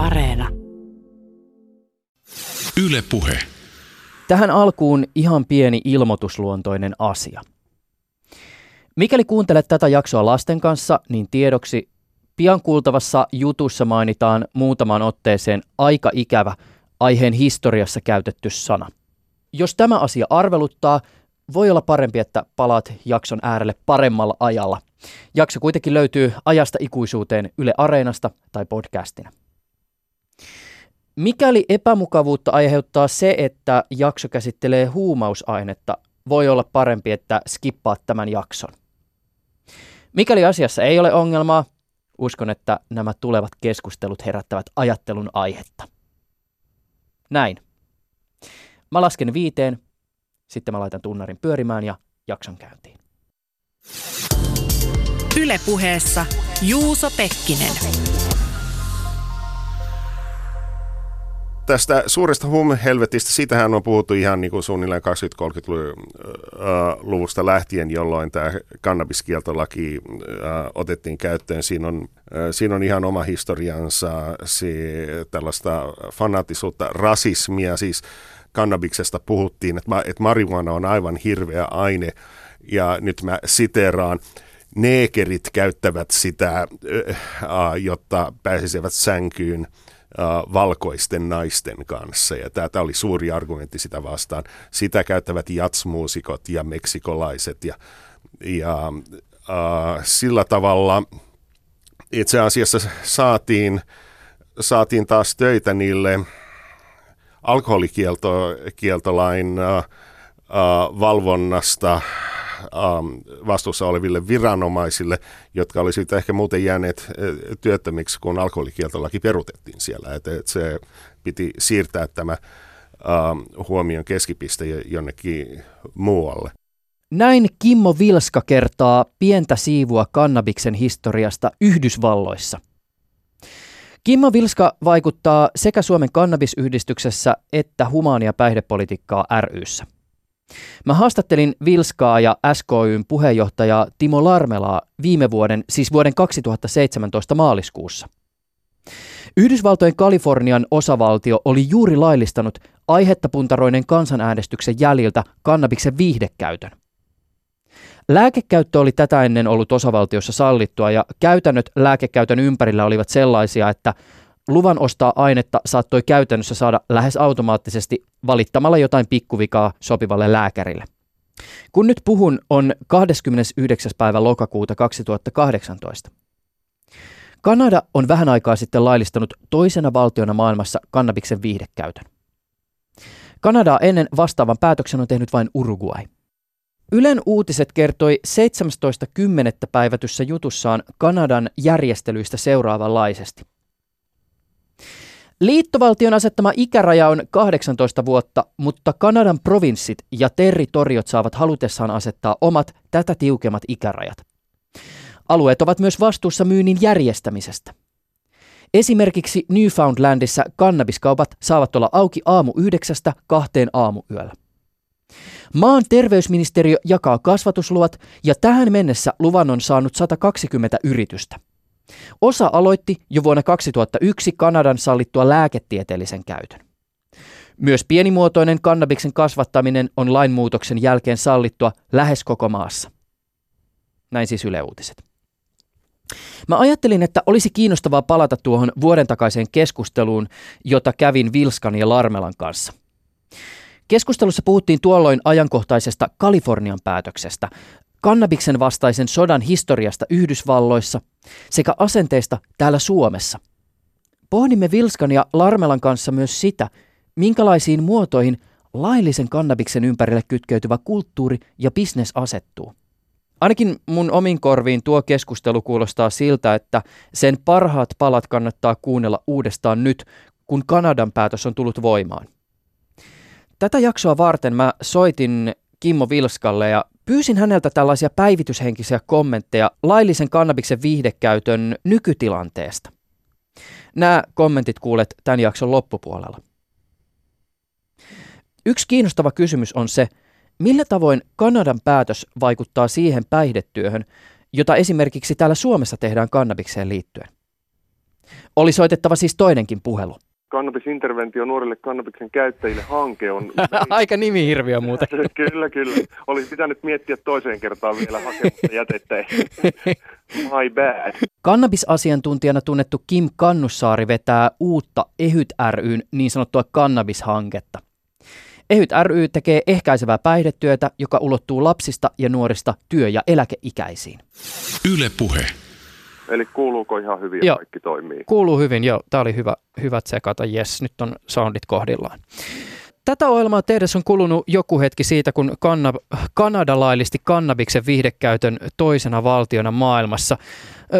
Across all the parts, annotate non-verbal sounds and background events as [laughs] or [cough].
Areena. Yle Puhe. Tähän alkuun ihan pieni ilmoitusluontoinen asia. Mikäli kuuntelet tätä jaksoa lasten kanssa, niin tiedoksi pian kuultavassa jutussa mainitaan muutamaan otteeseen aika ikävä aiheen historiassa käytetty sana. Jos tämä asia arveluttaa, voi olla parempi, että palaat jakson äärelle paremmalla ajalla. Jakso kuitenkin löytyy ajasta ikuisuuteen Yle Areenasta tai podcastina. Mikäli epämukavuutta aiheuttaa se, että jakso käsittelee huumausainetta, voi olla parempi, että skippaat tämän jakson. Mikäli asiassa ei ole ongelmaa, uskon, että nämä tulevat keskustelut herättävät ajattelun aihetta. Näin. Mä lasken viiteen, sitten mä laitan tunnarin pyörimään ja jakson käyntiin. Ylepuheessa Juuso Pekkinen. Tästä suuresta huumehelvetistä, siitähän on puhuttu ihan niin kuin suunnilleen 20-30-luvusta lähtien, jolloin tämä kannabiskieltolaki otettiin käyttöön. Siinä on, siinä on ihan oma historiansa, se, tällaista fanaattisuutta, rasismia, siis kannabiksesta puhuttiin, että, että marihuana on aivan hirveä aine, ja nyt mä siteeraan, neekerit käyttävät sitä, jotta pääsisivät sänkyyn valkoisten naisten kanssa. Ja tämä oli suuri argumentti sitä vastaan. Sitä käyttävät jatsmuusikot ja meksikolaiset. Ja, ja äh, sillä tavalla itse asiassa saatiin, saatiin taas töitä niille alkoholikieltolain äh, valvonnasta vastuussa oleville viranomaisille, jotka olisivat ehkä muuten jääneet äh, työttömiksi, kun alkoholikieltolaki perutettiin siellä. Että se piti siirtää tämä ähm, huomion keskipiste jonnekin muualle. Näin Kimmo Vilska kertaa pientä siivua kannabiksen historiasta Yhdysvalloissa. Kimmo Vilska vaikuttaa sekä Suomen kannabisyhdistyksessä että humaania päihdepolitiikkaa ryssä. Mä haastattelin Vilskaa ja SKYn puheenjohtajaa Timo Larmelaa viime vuoden, siis vuoden 2017 maaliskuussa. Yhdysvaltojen Kalifornian osavaltio oli juuri laillistanut aihetta puntaroinen kansanäänestyksen jäljiltä kannabiksen viihdekäytön. Lääkekäyttö oli tätä ennen ollut osavaltiossa sallittua ja käytännöt lääkekäytön ympärillä olivat sellaisia, että luvan ostaa ainetta saattoi käytännössä saada lähes automaattisesti valittamalla jotain pikkuvikaa sopivalle lääkärille. Kun nyt puhun, on 29. päivä lokakuuta 2018. Kanada on vähän aikaa sitten laillistanut toisena valtiona maailmassa kannabiksen viihdekäytön. Kanadaa ennen vastaavan päätöksen on tehnyt vain Uruguay. Ylen uutiset kertoi 17.10. päivätyssä jutussaan Kanadan järjestelyistä seuraavanlaisesti. Liittovaltion asettama ikäraja on 18 vuotta, mutta Kanadan provinssit ja territoriot saavat halutessaan asettaa omat tätä tiukemmat ikärajat. Alueet ovat myös vastuussa myynnin järjestämisestä. Esimerkiksi Newfoundlandissa kannabiskaupat saavat olla auki aamu yhdeksästä kahteen aamuyöllä. Maan terveysministeriö jakaa kasvatusluvat ja tähän mennessä luvan on saanut 120 yritystä. Osa aloitti jo vuonna 2001 Kanadan sallittua lääketieteellisen käytön. Myös pienimuotoinen kannabiksen kasvattaminen on lainmuutoksen jälkeen sallittua lähes koko maassa. Näin siis Yle Uutiset. Mä ajattelin, että olisi kiinnostavaa palata tuohon vuoden takaiseen keskusteluun, jota kävin Vilskan ja Larmelan kanssa. Keskustelussa puhuttiin tuolloin ajankohtaisesta Kalifornian päätöksestä, kannabiksen vastaisen sodan historiasta Yhdysvalloissa sekä asenteista täällä Suomessa. Pohdimme Vilskan ja Larmelan kanssa myös sitä, minkälaisiin muotoihin laillisen kannabiksen ympärille kytkeytyvä kulttuuri ja bisnes asettuu. Ainakin mun omin korviin tuo keskustelu kuulostaa siltä, että sen parhaat palat kannattaa kuunnella uudestaan nyt, kun Kanadan päätös on tullut voimaan. Tätä jaksoa varten mä soitin Kimmo Vilskalle ja Pyysin häneltä tällaisia päivityshenkisiä kommentteja laillisen kannabiksen viihdekäytön nykytilanteesta. Nämä kommentit kuulet tämän jakson loppupuolella. Yksi kiinnostava kysymys on se, millä tavoin Kanadan päätös vaikuttaa siihen päihdetyöhön, jota esimerkiksi täällä Suomessa tehdään kannabikseen liittyen. Oli soitettava siis toinenkin puhelu. Kannabisinterventio nuorille kannabiksen käyttäjille hanke on... [laughs] Aika nimihirviö muuten. [laughs] kyllä, kyllä. Olisi pitänyt miettiä toiseen kertaan vielä hakemusta jätettä. [laughs] My bad. Kannabisasiantuntijana tunnettu Kim Kannussaari vetää uutta EHYT ryn niin sanottua kannabishanketta. EHYT ry tekee ehkäisevää päihdetyötä, joka ulottuu lapsista ja nuorista työ- ja eläkeikäisiin. Yle Puhe. Eli kuuluuko ihan hyvin Joo. kaikki toimii? Kuuluu hyvin, joo. Tämä oli hyvä, hyvä tsekata. Jes, nyt on soundit kohdillaan. Tätä ohjelmaa tehdessä on kulunut joku hetki siitä, kun Kanna- Kanada laillisti kannabiksen viihdekäytön toisena valtiona maailmassa.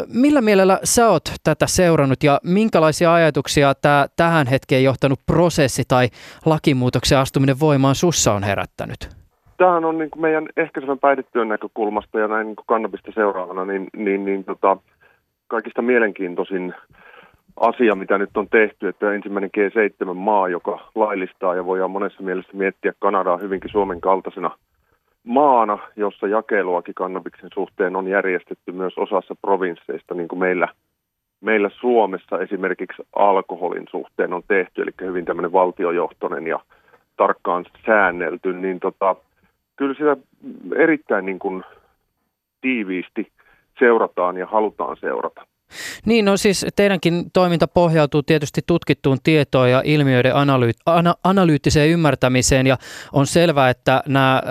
Millä mielellä sä oot tätä seurannut ja minkälaisia ajatuksia tämä tähän hetkeen johtanut prosessi tai lakimuutoksen astuminen voimaan sussa on herättänyt? Tämähän on niin kuin meidän ehkäisevän päihdetyön näkökulmasta ja näin niin kuin kannabista seuraavana, niin, niin, niin tota, kaikista mielenkiintoisin asia, mitä nyt on tehty, että ensimmäinen G7-maa, joka laillistaa ja voidaan monessa mielessä miettiä Kanadaa hyvinkin Suomen kaltaisena maana, jossa jakeluakin kannabiksen suhteen on järjestetty myös osassa provinsseista, niin kuin meillä, meillä Suomessa esimerkiksi alkoholin suhteen on tehty, eli hyvin tämmöinen valtiojohtoinen ja tarkkaan säännelty, niin tota, kyllä sitä erittäin niin kuin tiiviisti seurataan ja halutaan seurata. Niin, no siis teidänkin toiminta pohjautuu tietysti tutkittuun tietoon ja ilmiöiden analyy- ana- analyyttiseen ymmärtämiseen ja on selvää, että nämä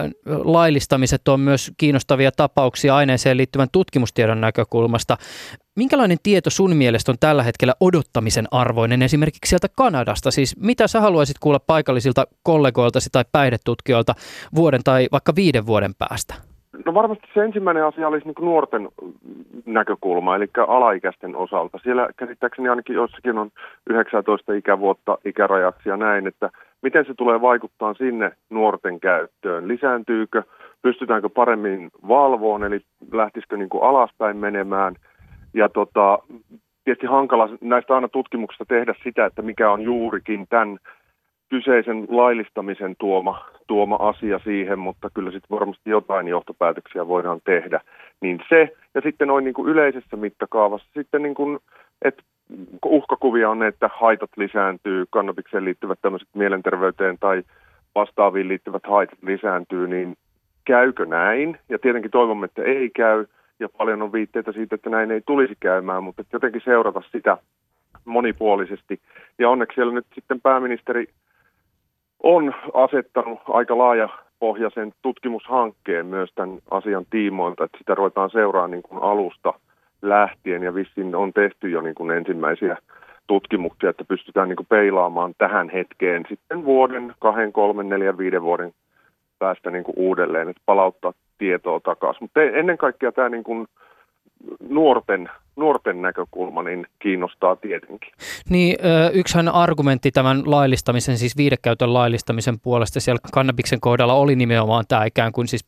laillistamiset on myös kiinnostavia tapauksia aineeseen liittyvän tutkimustiedon näkökulmasta. Minkälainen tieto sun mielestä on tällä hetkellä odottamisen arvoinen esimerkiksi sieltä Kanadasta? Siis mitä sä haluaisit kuulla paikallisilta kollegoiltasi tai päihdetutkijoilta vuoden tai vaikka viiden vuoden päästä? No varmasti se ensimmäinen asia olisi niin nuorten näkökulma, eli alaikäisten osalta. Siellä käsittääkseni ainakin jossakin on 19 ikävuotta ikärajaksi ja näin, että miten se tulee vaikuttaa sinne nuorten käyttöön. Lisääntyykö, pystytäänkö paremmin valvoon, eli lähtisikö niin kuin alaspäin menemään. Ja tota, tietysti hankala näistä aina tutkimuksista tehdä sitä, että mikä on juurikin tämän kyseisen laillistamisen tuoma, tuoma asia siihen, mutta kyllä sitten varmasti jotain johtopäätöksiä voidaan tehdä. Niin se, ja sitten noin niin kuin yleisessä mittakaavassa sitten niin kuin, että uhkakuvia on ne, että haitat lisääntyy, kannabikseen liittyvät tämmöiset mielenterveyteen tai vastaaviin liittyvät haitat lisääntyy, niin käykö näin? Ja tietenkin toivomme, että ei käy, ja paljon on viitteitä siitä, että näin ei tulisi käymään, mutta jotenkin seurata sitä monipuolisesti. Ja onneksi siellä nyt sitten pääministeri on asettanut aika laaja pohjaisen tutkimushankkeen myös tämän asian tiimoilta, että sitä ruvetaan seuraamaan niin kuin alusta lähtien ja vissiin on tehty jo niin kuin ensimmäisiä tutkimuksia, että pystytään niin kuin peilaamaan tähän hetkeen sitten vuoden, kahden, kolmen, neljän, viiden vuoden päästä niin kuin uudelleen, että palauttaa tietoa takaisin. Mutta ennen kaikkea tämä niin kuin nuorten, nuorten näkökulma niin kiinnostaa tietenkin. Niin, yksihän argumentti tämän laillistamisen, siis viidekäytön laillistamisen puolesta siellä kannabiksen kohdalla oli nimenomaan tämä ikään kuin siis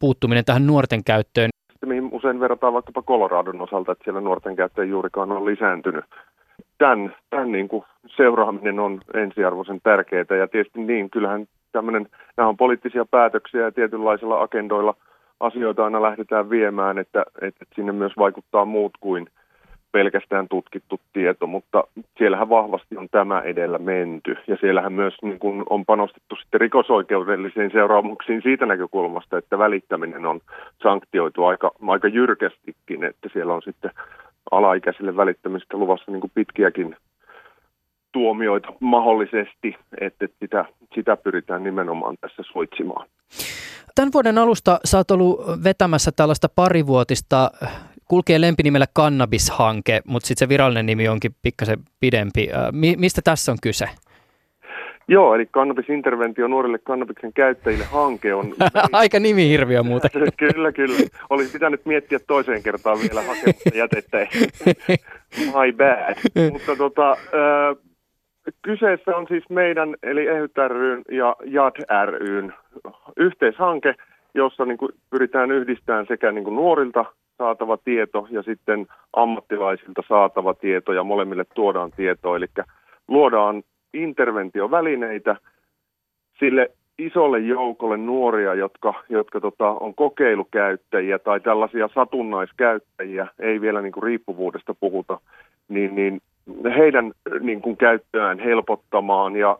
puuttuminen tähän nuorten käyttöön. Mihin usein verrataan vaikkapa Coloradon osalta, että siellä nuorten käyttö ei juurikaan ole lisääntynyt. Tämän, tämän niin kuin seuraaminen on ensiarvoisen tärkeää ja tietysti niin, kyllähän tämmöinen, nämä on poliittisia päätöksiä ja tietynlaisilla agendoilla – asioita aina lähdetään viemään, että, että sinne myös vaikuttaa muut kuin pelkästään tutkittu tieto, mutta siellähän vahvasti on tämä edellä menty. Ja siellähän myös niin kuin on panostettu sitten rikosoikeudellisiin seuraamuksiin siitä näkökulmasta, että välittäminen on sanktioitu aika, aika jyrkästikin, että siellä on sitten alaikäisille välittämistä luvassa niin kuin pitkiäkin tuomioita mahdollisesti, että sitä, sitä pyritään nimenomaan tässä suitsimaan. Tämän vuoden alusta sä oot ollut vetämässä tällaista parivuotista, kulkee lempinimellä Cannabis-hanke, mutta sitten se virallinen nimi onkin pikkasen pidempi. Mi- mistä tässä on kyse? Joo, eli kannabisinterventio nuorille kannabiksen käyttäjille hanke on... [laughs] Aika nimihirviö muuten. [laughs] kyllä, kyllä. Olisi pitänyt miettiä toiseen kertaan vielä hakemusta jätettä. [laughs] My bad. Mutta tota, äh, Kyseessä on siis meidän, eli EHYT ryn ja JAD ryn yhteishanke, jossa niin kuin pyritään yhdistämään sekä niin kuin nuorilta saatava tieto ja sitten ammattilaisilta saatava tieto ja molemmille tuodaan tietoa. Eli luodaan interventiovälineitä sille isolle joukolle nuoria, jotka, jotka tota, on kokeilukäyttäjiä tai tällaisia satunnaiskäyttäjiä, ei vielä niin kuin riippuvuudesta puhuta, niin, niin heidän niin kuin, käyttöään helpottamaan ja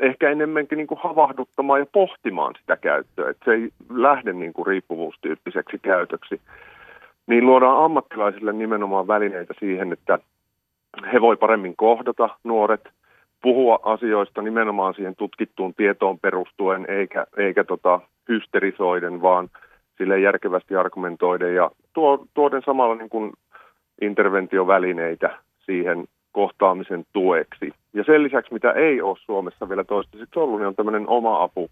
ehkä enemmänkin niin kuin havahduttamaan ja pohtimaan sitä käyttöä, että se ei lähde niin kuin riippuvuustyyppiseksi käytöksi. Niin luodaan ammattilaisille nimenomaan välineitä siihen, että he voi paremmin kohdata nuoret, puhua asioista nimenomaan siihen tutkittuun tietoon perustuen, eikä, eikä tota hysterisoiden, vaan sille järkevästi argumentoiden ja tuo, tuoden samalla niin kuin interventiovälineitä siihen kohtaamisen tueksi. Ja sen lisäksi, mitä ei ole Suomessa vielä toistaiseksi ollut, niin on tämmöinen oma apu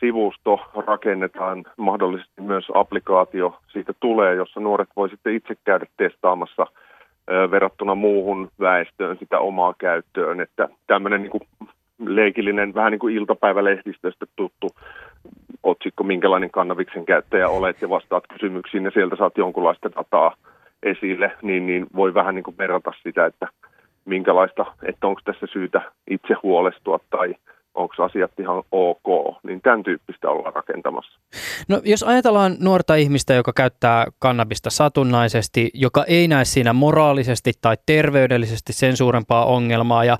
sivusto rakennetaan, mahdollisesti myös applikaatio siitä tulee, jossa nuoret voi sitten itse käydä testaamassa ö, verrattuna muuhun väestöön sitä omaa käyttöön. Että tämmöinen niin kuin leikillinen, vähän niin kuin iltapäivälehdistöstä tuttu otsikko, minkälainen kannabiksen käyttäjä olet ja vastaat kysymyksiin ja sieltä saat jonkunlaista dataa esille, niin, niin voi vähän niin kuin verrata sitä, että minkälaista, että onko tässä syytä itse huolestua tai onko asiat ihan ok, niin tämän tyyppistä ollaan rakentamassa. No jos ajatellaan nuorta ihmistä, joka käyttää kannabista satunnaisesti, joka ei näe siinä moraalisesti tai terveydellisesti sen suurempaa ongelmaa ja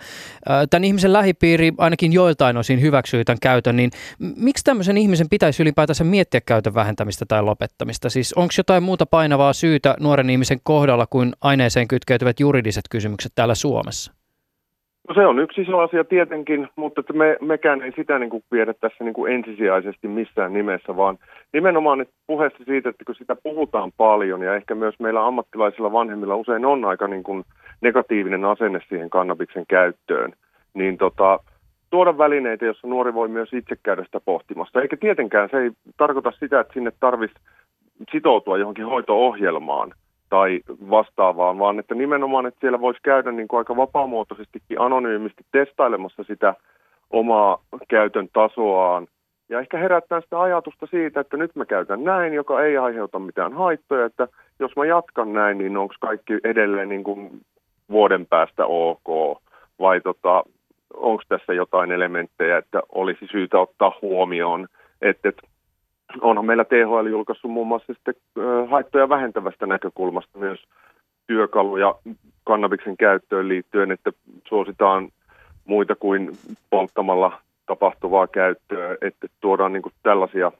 tämän ihmisen lähipiiri ainakin joiltain osin hyväksyy tämän käytön, niin miksi tämmöisen ihmisen pitäisi ylipäätänsä miettiä käytön vähentämistä tai lopettamista? Siis onko jotain muuta painavaa syytä nuoren ihmisen kohdalla kuin aineeseen kytkeytyvät juridiset kysymykset täällä Suomessa? No se on yksi iso asia tietenkin, mutta että me, mekään ei sitä niin kuin viedä tässä niin kuin ensisijaisesti missään nimessä, vaan nimenomaan nyt puheessa siitä, että kun sitä puhutaan paljon ja ehkä myös meillä ammattilaisilla vanhemmilla usein on aika niin kuin negatiivinen asenne siihen kannabiksen käyttöön, niin tota, tuoda välineitä, jossa nuori voi myös itse käydä sitä pohtimassa. Eikä tietenkään se ei tarkoita sitä, että sinne tarvitsisi sitoutua johonkin hoito-ohjelmaan, tai vastaavaan, vaan että nimenomaan, että siellä voisi käydä niin kuin aika vapaamuotoisestikin anonyymisti testailemassa sitä omaa käytön tasoaan. Ja ehkä herättää sitä ajatusta siitä, että nyt mä käytän näin, joka ei aiheuta mitään haittoja, että jos mä jatkan näin, niin onko kaikki edelleen niin kuin vuoden päästä ok, vai tota, onko tässä jotain elementtejä, että olisi syytä ottaa huomioon, että, että onhan meillä THL julkaissut muun muassa sitten haittoja vähentävästä näkökulmasta myös työkaluja kannabiksen käyttöön liittyen, että suositaan muita kuin polttamalla tapahtuvaa käyttöä, että tuodaan niin kuin tällaisia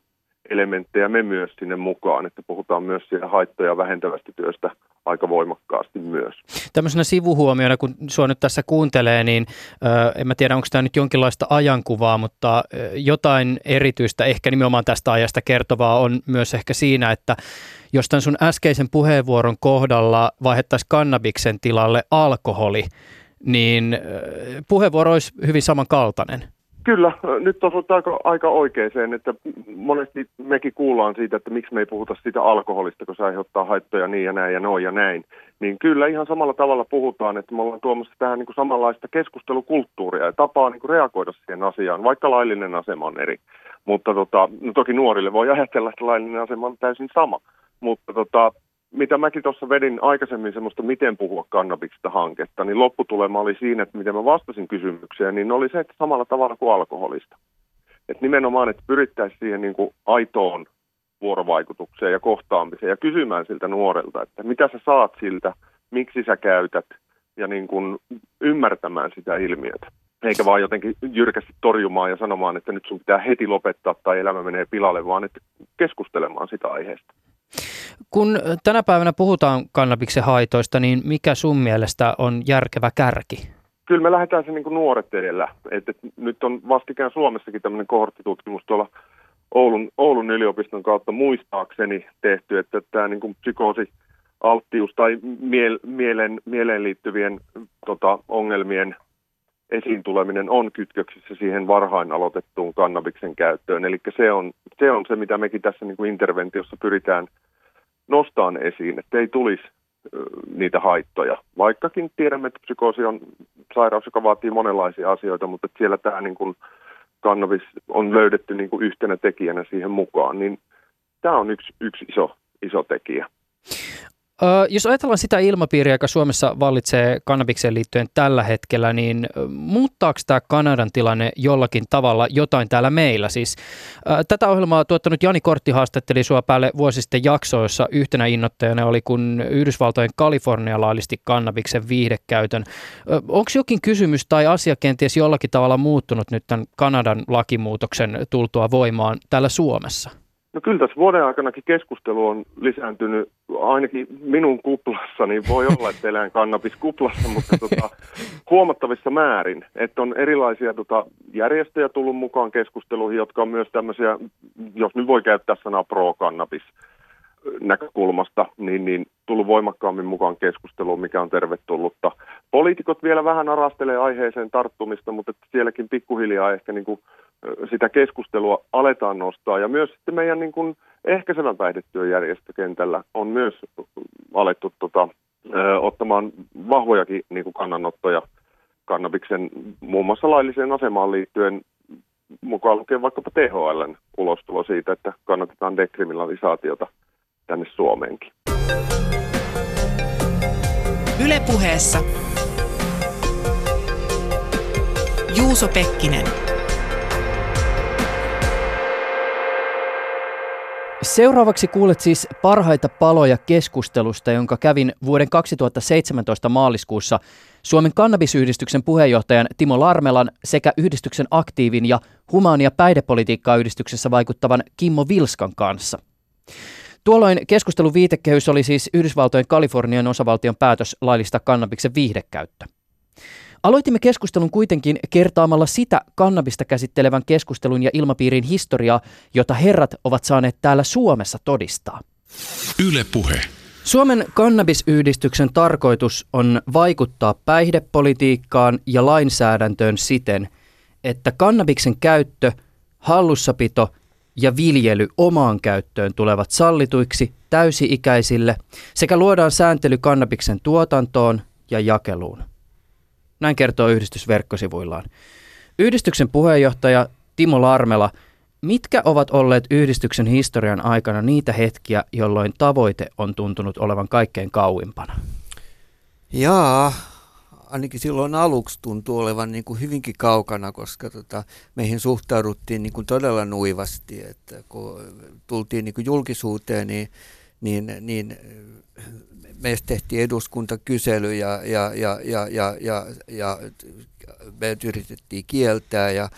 elementtejä me myös sinne mukaan, että puhutaan myös siitä haittoja vähentävästä työstä aika voimakkaasti myös. Tämmöisenä sivuhuomiona, kun sua nyt tässä kuuntelee, niin ö, en mä tiedä, onko tämä nyt jonkinlaista ajankuvaa, mutta jotain erityistä ehkä nimenomaan tästä ajasta kertovaa on myös ehkä siinä, että jos tämän sun äskeisen puheenvuoron kohdalla vaihettaisiin kannabiksen tilalle alkoholi, niin puheenvuoro olisi hyvin samankaltainen. Kyllä, nyt on aika, aika oikeeseen, että monesti mekin kuullaan siitä, että miksi me ei puhuta siitä alkoholista, kun se aiheuttaa haittoja niin ja näin ja noin ja näin. Niin kyllä ihan samalla tavalla puhutaan, että me ollaan tuomassa tähän niin kuin samanlaista keskustelukulttuuria ja tapaa niin kuin reagoida siihen asiaan, vaikka laillinen asema on eri. Mutta tota, no toki nuorille voi ajatella, että laillinen asema on täysin sama. Mutta tota, mitä mäkin tuossa vedin aikaisemmin semmoista miten puhua kannabiksesta hanketta, niin lopputulema oli siinä, että miten mä vastasin kysymykseen, niin oli se, että samalla tavalla kuin alkoholista. Että nimenomaan, että pyrittäisiin siihen niin kuin aitoon vuorovaikutukseen ja kohtaamiseen ja kysymään siltä nuorelta, että mitä sä saat siltä, miksi sä käytät ja niin kuin ymmärtämään sitä ilmiötä. Eikä vaan jotenkin jyrkästi torjumaan ja sanomaan, että nyt sun pitää heti lopettaa tai elämä menee pilalle, vaan että keskustelemaan sitä aiheesta. Kun tänä päivänä puhutaan kannabiksen haitoista, niin mikä sun mielestä on järkevä kärki? Kyllä me lähdetään se niin kuin nuoret edellä. Et, et, nyt on vastikään Suomessakin tämmöinen kohorttitutkimus tuolla Oulun, Oulun yliopiston kautta muistaakseni tehty, että tämä niin kuin psykoosi alttius tai miel, mielen, mieleen liittyvien tota, ongelmien esiin tuleminen on kytköksissä siihen varhain aloitettuun kannabiksen käyttöön. Eli se on, se on se, mitä mekin tässä niin kuin interventiossa pyritään nostaan esiin, että ei tulisi niitä haittoja. Vaikkakin tiedämme, että psykoosi on sairaus, joka vaatii monenlaisia asioita, mutta siellä tämä niin kuin kannabis on löydetty niin kuin yhtenä tekijänä siihen mukaan, niin tämä on yksi, yksi iso, iso tekijä. Jos ajatellaan sitä ilmapiiriä, joka Suomessa vallitsee kannabikseen liittyen tällä hetkellä, niin muuttaako tämä Kanadan tilanne jollakin tavalla jotain täällä meillä? Siis, tätä ohjelmaa tuottanut Jani Kortti haastatteli sua päälle vuosi sitten jakso, jossa yhtenä innoittajana oli, kun Yhdysvaltojen Kalifornia laillisti kannabiksen viihdekäytön. Onko jokin kysymys tai asia kenties jollakin tavalla muuttunut nyt tämän Kanadan lakimuutoksen tultua voimaan täällä Suomessa? No kyllä tässä vuoden aikanakin keskustelu on lisääntynyt, ainakin minun kuplassani, voi olla, että elän kannabiskuplassa, mutta tota, [laughs] huomattavissa määrin. Että on erilaisia tota, järjestöjä tullut mukaan keskusteluihin, jotka on myös tämmöisiä, jos nyt voi käyttää sanaa pro-kannabis, näkökulmasta, niin, niin tullut voimakkaammin mukaan keskusteluun, mikä on tervetullutta. Poliitikot vielä vähän arastelee aiheeseen tarttumista, mutta sielläkin pikkuhiljaa ehkä niin kuin sitä keskustelua aletaan nostaa. Ja myös sitten meidän niin kuin ehkäisevän päihdetyöjärjestökentällä on myös alettu tota, ottamaan vahvojakin niin kuin kannanottoja kannabiksen muun muassa lailliseen asemaan liittyen mukaan lukien vaikkapa THLn ulostulo siitä, että kannatetaan dekriminalisaatiota tänne Suomeenkin. Ylepuheessa Juuso Pekkinen. Seuraavaksi kuulet siis parhaita paloja keskustelusta, jonka kävin vuoden 2017 maaliskuussa Suomen kannabisyhdistyksen puheenjohtajan Timo Larmelan sekä yhdistyksen aktiivin ja humaania päihdepolitiikkaa yhdistyksessä vaikuttavan Kimmo Vilskan kanssa. Tuolloin keskustelun viitekehys oli siis Yhdysvaltojen Kalifornian osavaltion päätös laillistaa kannabiksen viihdekäyttö. Aloitimme keskustelun kuitenkin kertaamalla sitä kannabista käsittelevän keskustelun ja ilmapiirin historiaa, jota herrat ovat saaneet täällä Suomessa todistaa. Yle puhe. Suomen kannabisyhdistyksen tarkoitus on vaikuttaa päihdepolitiikkaan ja lainsäädäntöön siten, että kannabiksen käyttö, hallussapito ja viljely omaan käyttöön tulevat sallituiksi täysi-ikäisille sekä luodaan sääntely kannabiksen tuotantoon ja jakeluun. Näin kertoo yhdistys verkkosivuillaan. Yhdistyksen puheenjohtaja Timo Larmela, mitkä ovat olleet yhdistyksen historian aikana niitä hetkiä, jolloin tavoite on tuntunut olevan kaikkein kauimpana? Jaa, ainakin silloin aluksi tuntuu olevan niin kuin hyvinkin kaukana, koska tota, meihin suhtauduttiin niin kuin todella nuivasti. Että kun tultiin niin kuin julkisuuteen, niin, niin, niin meistä tehtiin eduskuntakysely ja, ja, ja, ja, ja, ja, ja me yritettiin kieltää ja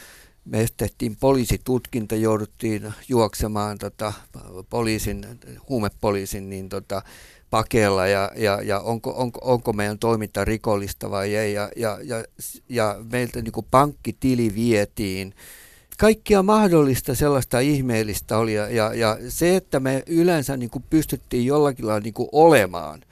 meistä tehtiin poliisitutkinta, jouduttiin juoksemaan tota, poliisin, huumepoliisin niin tota, pakeella ja, ja, ja onko, onko, onko meidän toiminta rikollista vai ei. Ja, ja, ja, ja meiltä niin kuin pankkitili vietiin. Kaikkia mahdollista sellaista ihmeellistä oli ja, ja, ja se, että me yleensä niin kuin pystyttiin jollakin lailla niin kuin olemaan,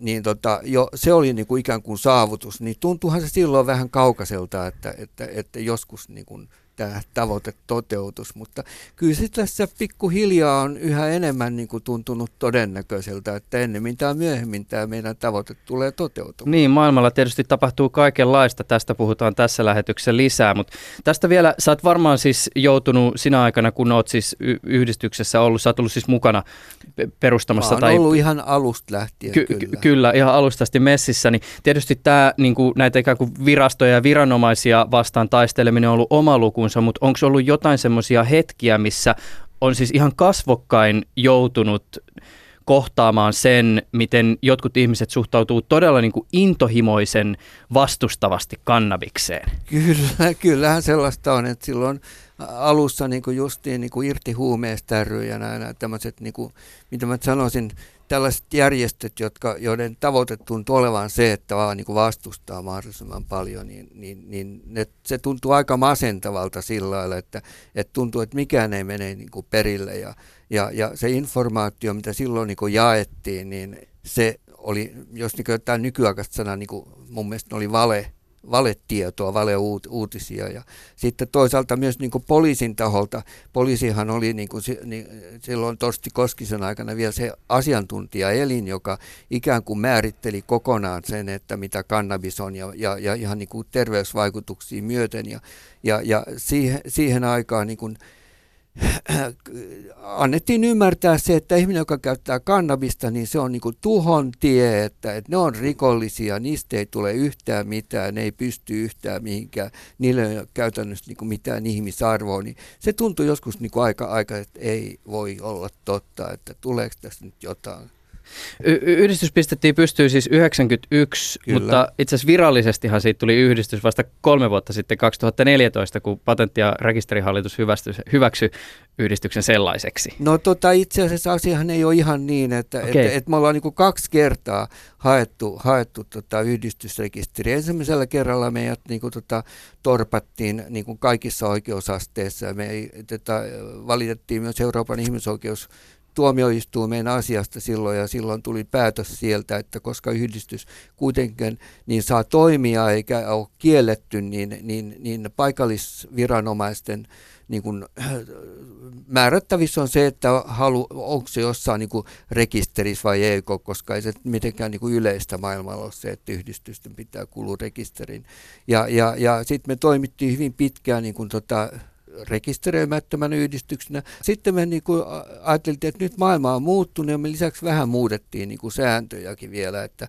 niin tota, jo, se oli niin kuin ikään kuin saavutus, niin tuntuuhan se silloin vähän kaukaiselta, että, että, että joskus niin kuin tämä tavoite toteutus, mutta kyllä se tässä pikkuhiljaa on yhä enemmän niin kuin tuntunut todennäköiseltä, että ennemmin tai myöhemmin tämä meidän tavoite tulee toteutumaan. Niin, maailmalla tietysti tapahtuu kaikenlaista, tästä puhutaan tässä lähetyksessä lisää, mutta tästä vielä, sä oot varmaan siis joutunut sinä aikana, kun oot siis yhdistyksessä ollut, sä oot ollut siis mukana perustamassa. Mä tai... ollut ihan alusta lähtien, ky- kyllä. Kyllä, ihan alusta asti messissä, niin tietysti tämä niin kuin näitä ikään kuin virastoja ja viranomaisia vastaan taisteleminen on ollut oma lukuun alkuunsa, mutta onko ollut jotain semmoisia hetkiä, missä on siis ihan kasvokkain joutunut kohtaamaan sen, miten jotkut ihmiset suhtautuu todella niin kuin intohimoisen vastustavasti kannabikseen. Kyllä, kyllähän sellaista on, että silloin alussa niin kuin justiin niin kuin irti huumeesta ja nämä tämmöiset, niin kuin, mitä mä sanoisin, tällaiset järjestöt, jotka, joiden tavoite tuntuu olevan se, että vaan niin kuin vastustaa mahdollisimman paljon, niin, niin, niin ne, se tuntuu aika masentavalta sillä lailla, että, että tuntuu, että mikään ei mene niin kuin perille. Ja, ja, ja se informaatio, mitä silloin niin kuin jaettiin, niin se oli, jos niin jotain nykyaikaista sanaa, niin kuin mun mielestä oli vale, valetietoa, valeuutisia. Ja sitten toisaalta myös niin kuin poliisin taholta, poliisihan oli niin kuin, niin, silloin Torsti Koskisen aikana vielä se asiantuntijaelin, joka ikään kuin määritteli kokonaan sen, että mitä kannabis on ja, ja, ja ihan niin kuin terveysvaikutuksia myöten. Ja, ja, ja siihen, siihen aikaan niin kuin, [clears throat] annettiin ymmärtää se, että ihminen, joka käyttää kannabista, niin se on niin tuhon tie, että, että ne on rikollisia, niistä ei tule yhtään mitään, ne ei pysty yhtään mihinkään, niillä ei ole käytännössä niin mitään ihmisarvoa, niin se tuntuu joskus niin aika, aika, että ei voi olla totta, että tuleeko tässä nyt jotain. Y- yhdistys pistettiin pystyyn siis 91, Kyllä. mutta itse asiassa virallisestihan siitä tuli yhdistys vasta kolme vuotta sitten 2014, kun patentti- ja rekisterihallitus hyväksyi yhdistyksen sellaiseksi. No tota, itse asiassa asiahan ei ole ihan niin, että okay. et, et me ollaan niin kaksi kertaa haettu, haettu tota yhdistysrekisteri. Ensimmäisellä kerralla meidät niin kuin, tota, torpattiin niin kuin kaikissa oikeusasteissa. Me ei, tota, valitettiin myös Euroopan ihmisoikeus tuomioistuimeen asiasta silloin ja silloin tuli päätös sieltä, että koska yhdistys kuitenkin niin saa toimia eikä ole kielletty, niin, niin, niin paikallisviranomaisten niin kuin, [clears throat] määrättävissä on se, että halu, onko se jossain niin rekisterissä vai ei, koska ei se mitenkään niin kuin yleistä maailmalla ole se, että yhdistysten pitää kuulua rekisterin. Ja, ja, ja sitten me toimittiin hyvin pitkään niin kuin tota, rekisteröimättömän yhdistyksenä. Sitten me niin kuin ajateltiin, että nyt maailma on muuttunut ja me lisäksi vähän muutettiin niin kuin sääntöjäkin vielä, että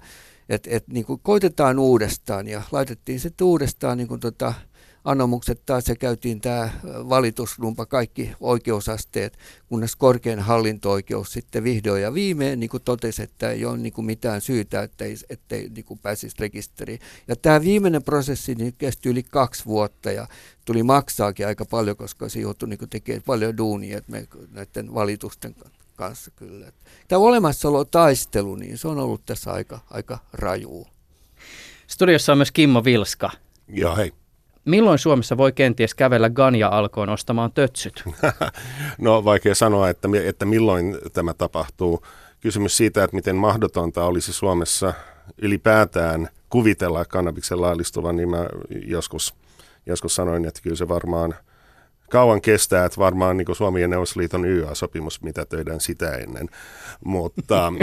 et, et, niin kuin koitetaan uudestaan ja laitettiin sitten uudestaan niin kuin tota, anomukset taas ja käytiin tämä valituslumpa kaikki oikeusasteet, kunnes korkein hallinto-oikeus sitten vihdoin ja viimein niin kuin totesi, että ei ole niin kuin mitään syytä, ettei, ettei niin kuin pääsisi rekisteriin. Ja tämä viimeinen prosessi niin kesti yli kaksi vuotta ja tuli maksaakin aika paljon, koska se joutui niin tekemään paljon duunia että me, näiden valitusten kanssa kyllä. Tämä olemassaolo taistelu, niin se on ollut tässä aika, aika raju. Studiossa on myös Kimmo Vilska. Joo, hei. Milloin Suomessa voi kenties kävellä Ganja alkoon ostamaan tötsyt? [laughs] no vaikea sanoa, että, että milloin tämä tapahtuu. Kysymys siitä, että miten mahdotonta olisi Suomessa ylipäätään kuvitella kannabiksen laillistuvan, niin mä joskus, joskus sanoin, että kyllä se varmaan kauan kestää, että varmaan niin Suomi ja Neuvostoliiton YA-sopimus, mitä töidään sitä ennen. Mutta [laughs]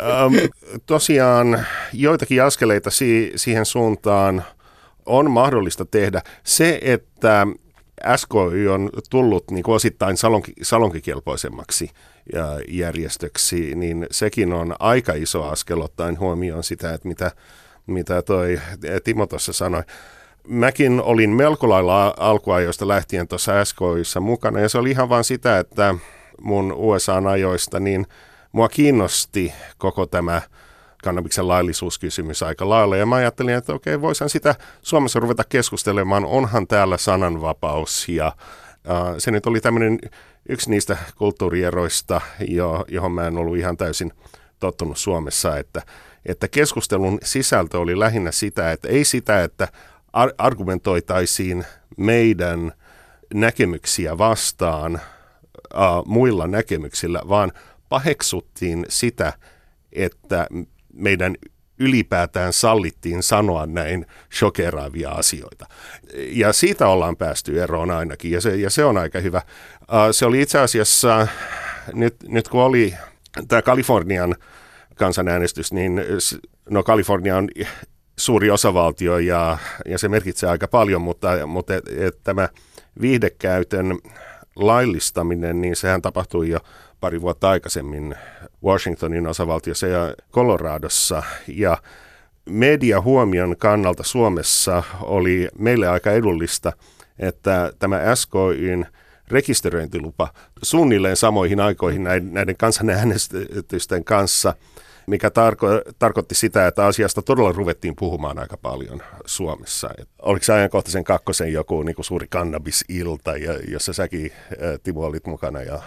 ähm, tosiaan joitakin askeleita si- siihen suuntaan – on mahdollista tehdä. Se, että SKY on tullut niin kuin osittain salonki, salonkikelpoisemmaksi järjestöksi, niin sekin on aika iso askel ottaen huomioon sitä, että mitä, mitä toi Timo tuossa sanoi. Mäkin olin melko lailla alkuajoista lähtien tuossa SKYssä mukana ja se oli ihan vain sitä, että mun USA-ajoista, niin mua kiinnosti koko tämä – kannabiksen laillisuuskysymys aika lailla. Ja mä ajattelin, että okei, voisin sitä Suomessa ruveta keskustelemaan. Onhan täällä sananvapaus ja äh, se nyt oli tämmöinen yksi niistä kulttuurieroista, jo, johon mä en ollut ihan täysin tottunut Suomessa, että, että keskustelun sisältö oli lähinnä sitä, että ei sitä, että ar- argumentoitaisiin meidän näkemyksiä vastaan äh, muilla näkemyksillä, vaan paheksuttiin sitä, että meidän ylipäätään sallittiin sanoa näin shokeraavia asioita. Ja siitä ollaan päästy eroon ainakin, ja se, ja se on aika hyvä. Se oli itse asiassa, nyt, nyt kun oli tämä Kalifornian kansanäänestys, niin no Kalifornia on suuri osavaltio ja, ja se merkitsee aika paljon, mutta, mutta et, et tämä viihdekäytön laillistaminen, niin sehän tapahtui jo pari vuotta aikaisemmin Washingtonin osavaltiossa ja Coloradossa. Ja mediahuomion kannalta Suomessa oli meille aika edullista, että tämä SKYn rekisteröintilupa suunnilleen samoihin aikoihin näiden kansanäänestysten kanssa, mikä tarko- tarkoitti sitä, että asiasta todella ruvettiin puhumaan aika paljon Suomessa. Et oliko se ajankohtaisen kakkosen joku niin kuin suuri kannabisilta, ja, jossa säkin, Timo, olit mukana ja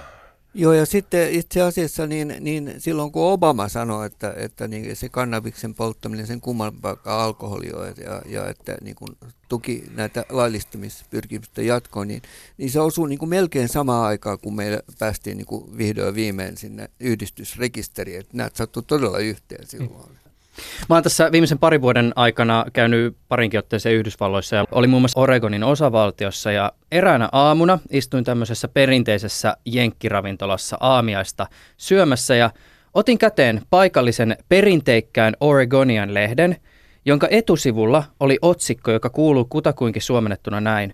Joo, ja sitten itse asiassa niin, niin silloin kun Obama sanoi, että, että niin se kannabiksen polttaminen sen kummampaa alkoholi on, ja, ja että niin kuin tuki näitä laillistamispyrkimystä jatkoon, niin, niin se osuu niin kuin melkein samaan aikaan, kun meillä päästiin niin kuin vihdoin viimein sinne yhdistysrekisteriin. Että nämä sattuu todella yhteen silloin. Mm. Mä oon tässä viimeisen parin vuoden aikana käynyt parinkin otteeseen Yhdysvalloissa ja oli muun muassa Oregonin osavaltiossa ja eräänä aamuna istuin tämmöisessä perinteisessä jenkkiravintolassa aamiaista syömässä ja otin käteen paikallisen perinteikkään Oregonian lehden, jonka etusivulla oli otsikko, joka kuuluu kutakuinkin suomennettuna näin.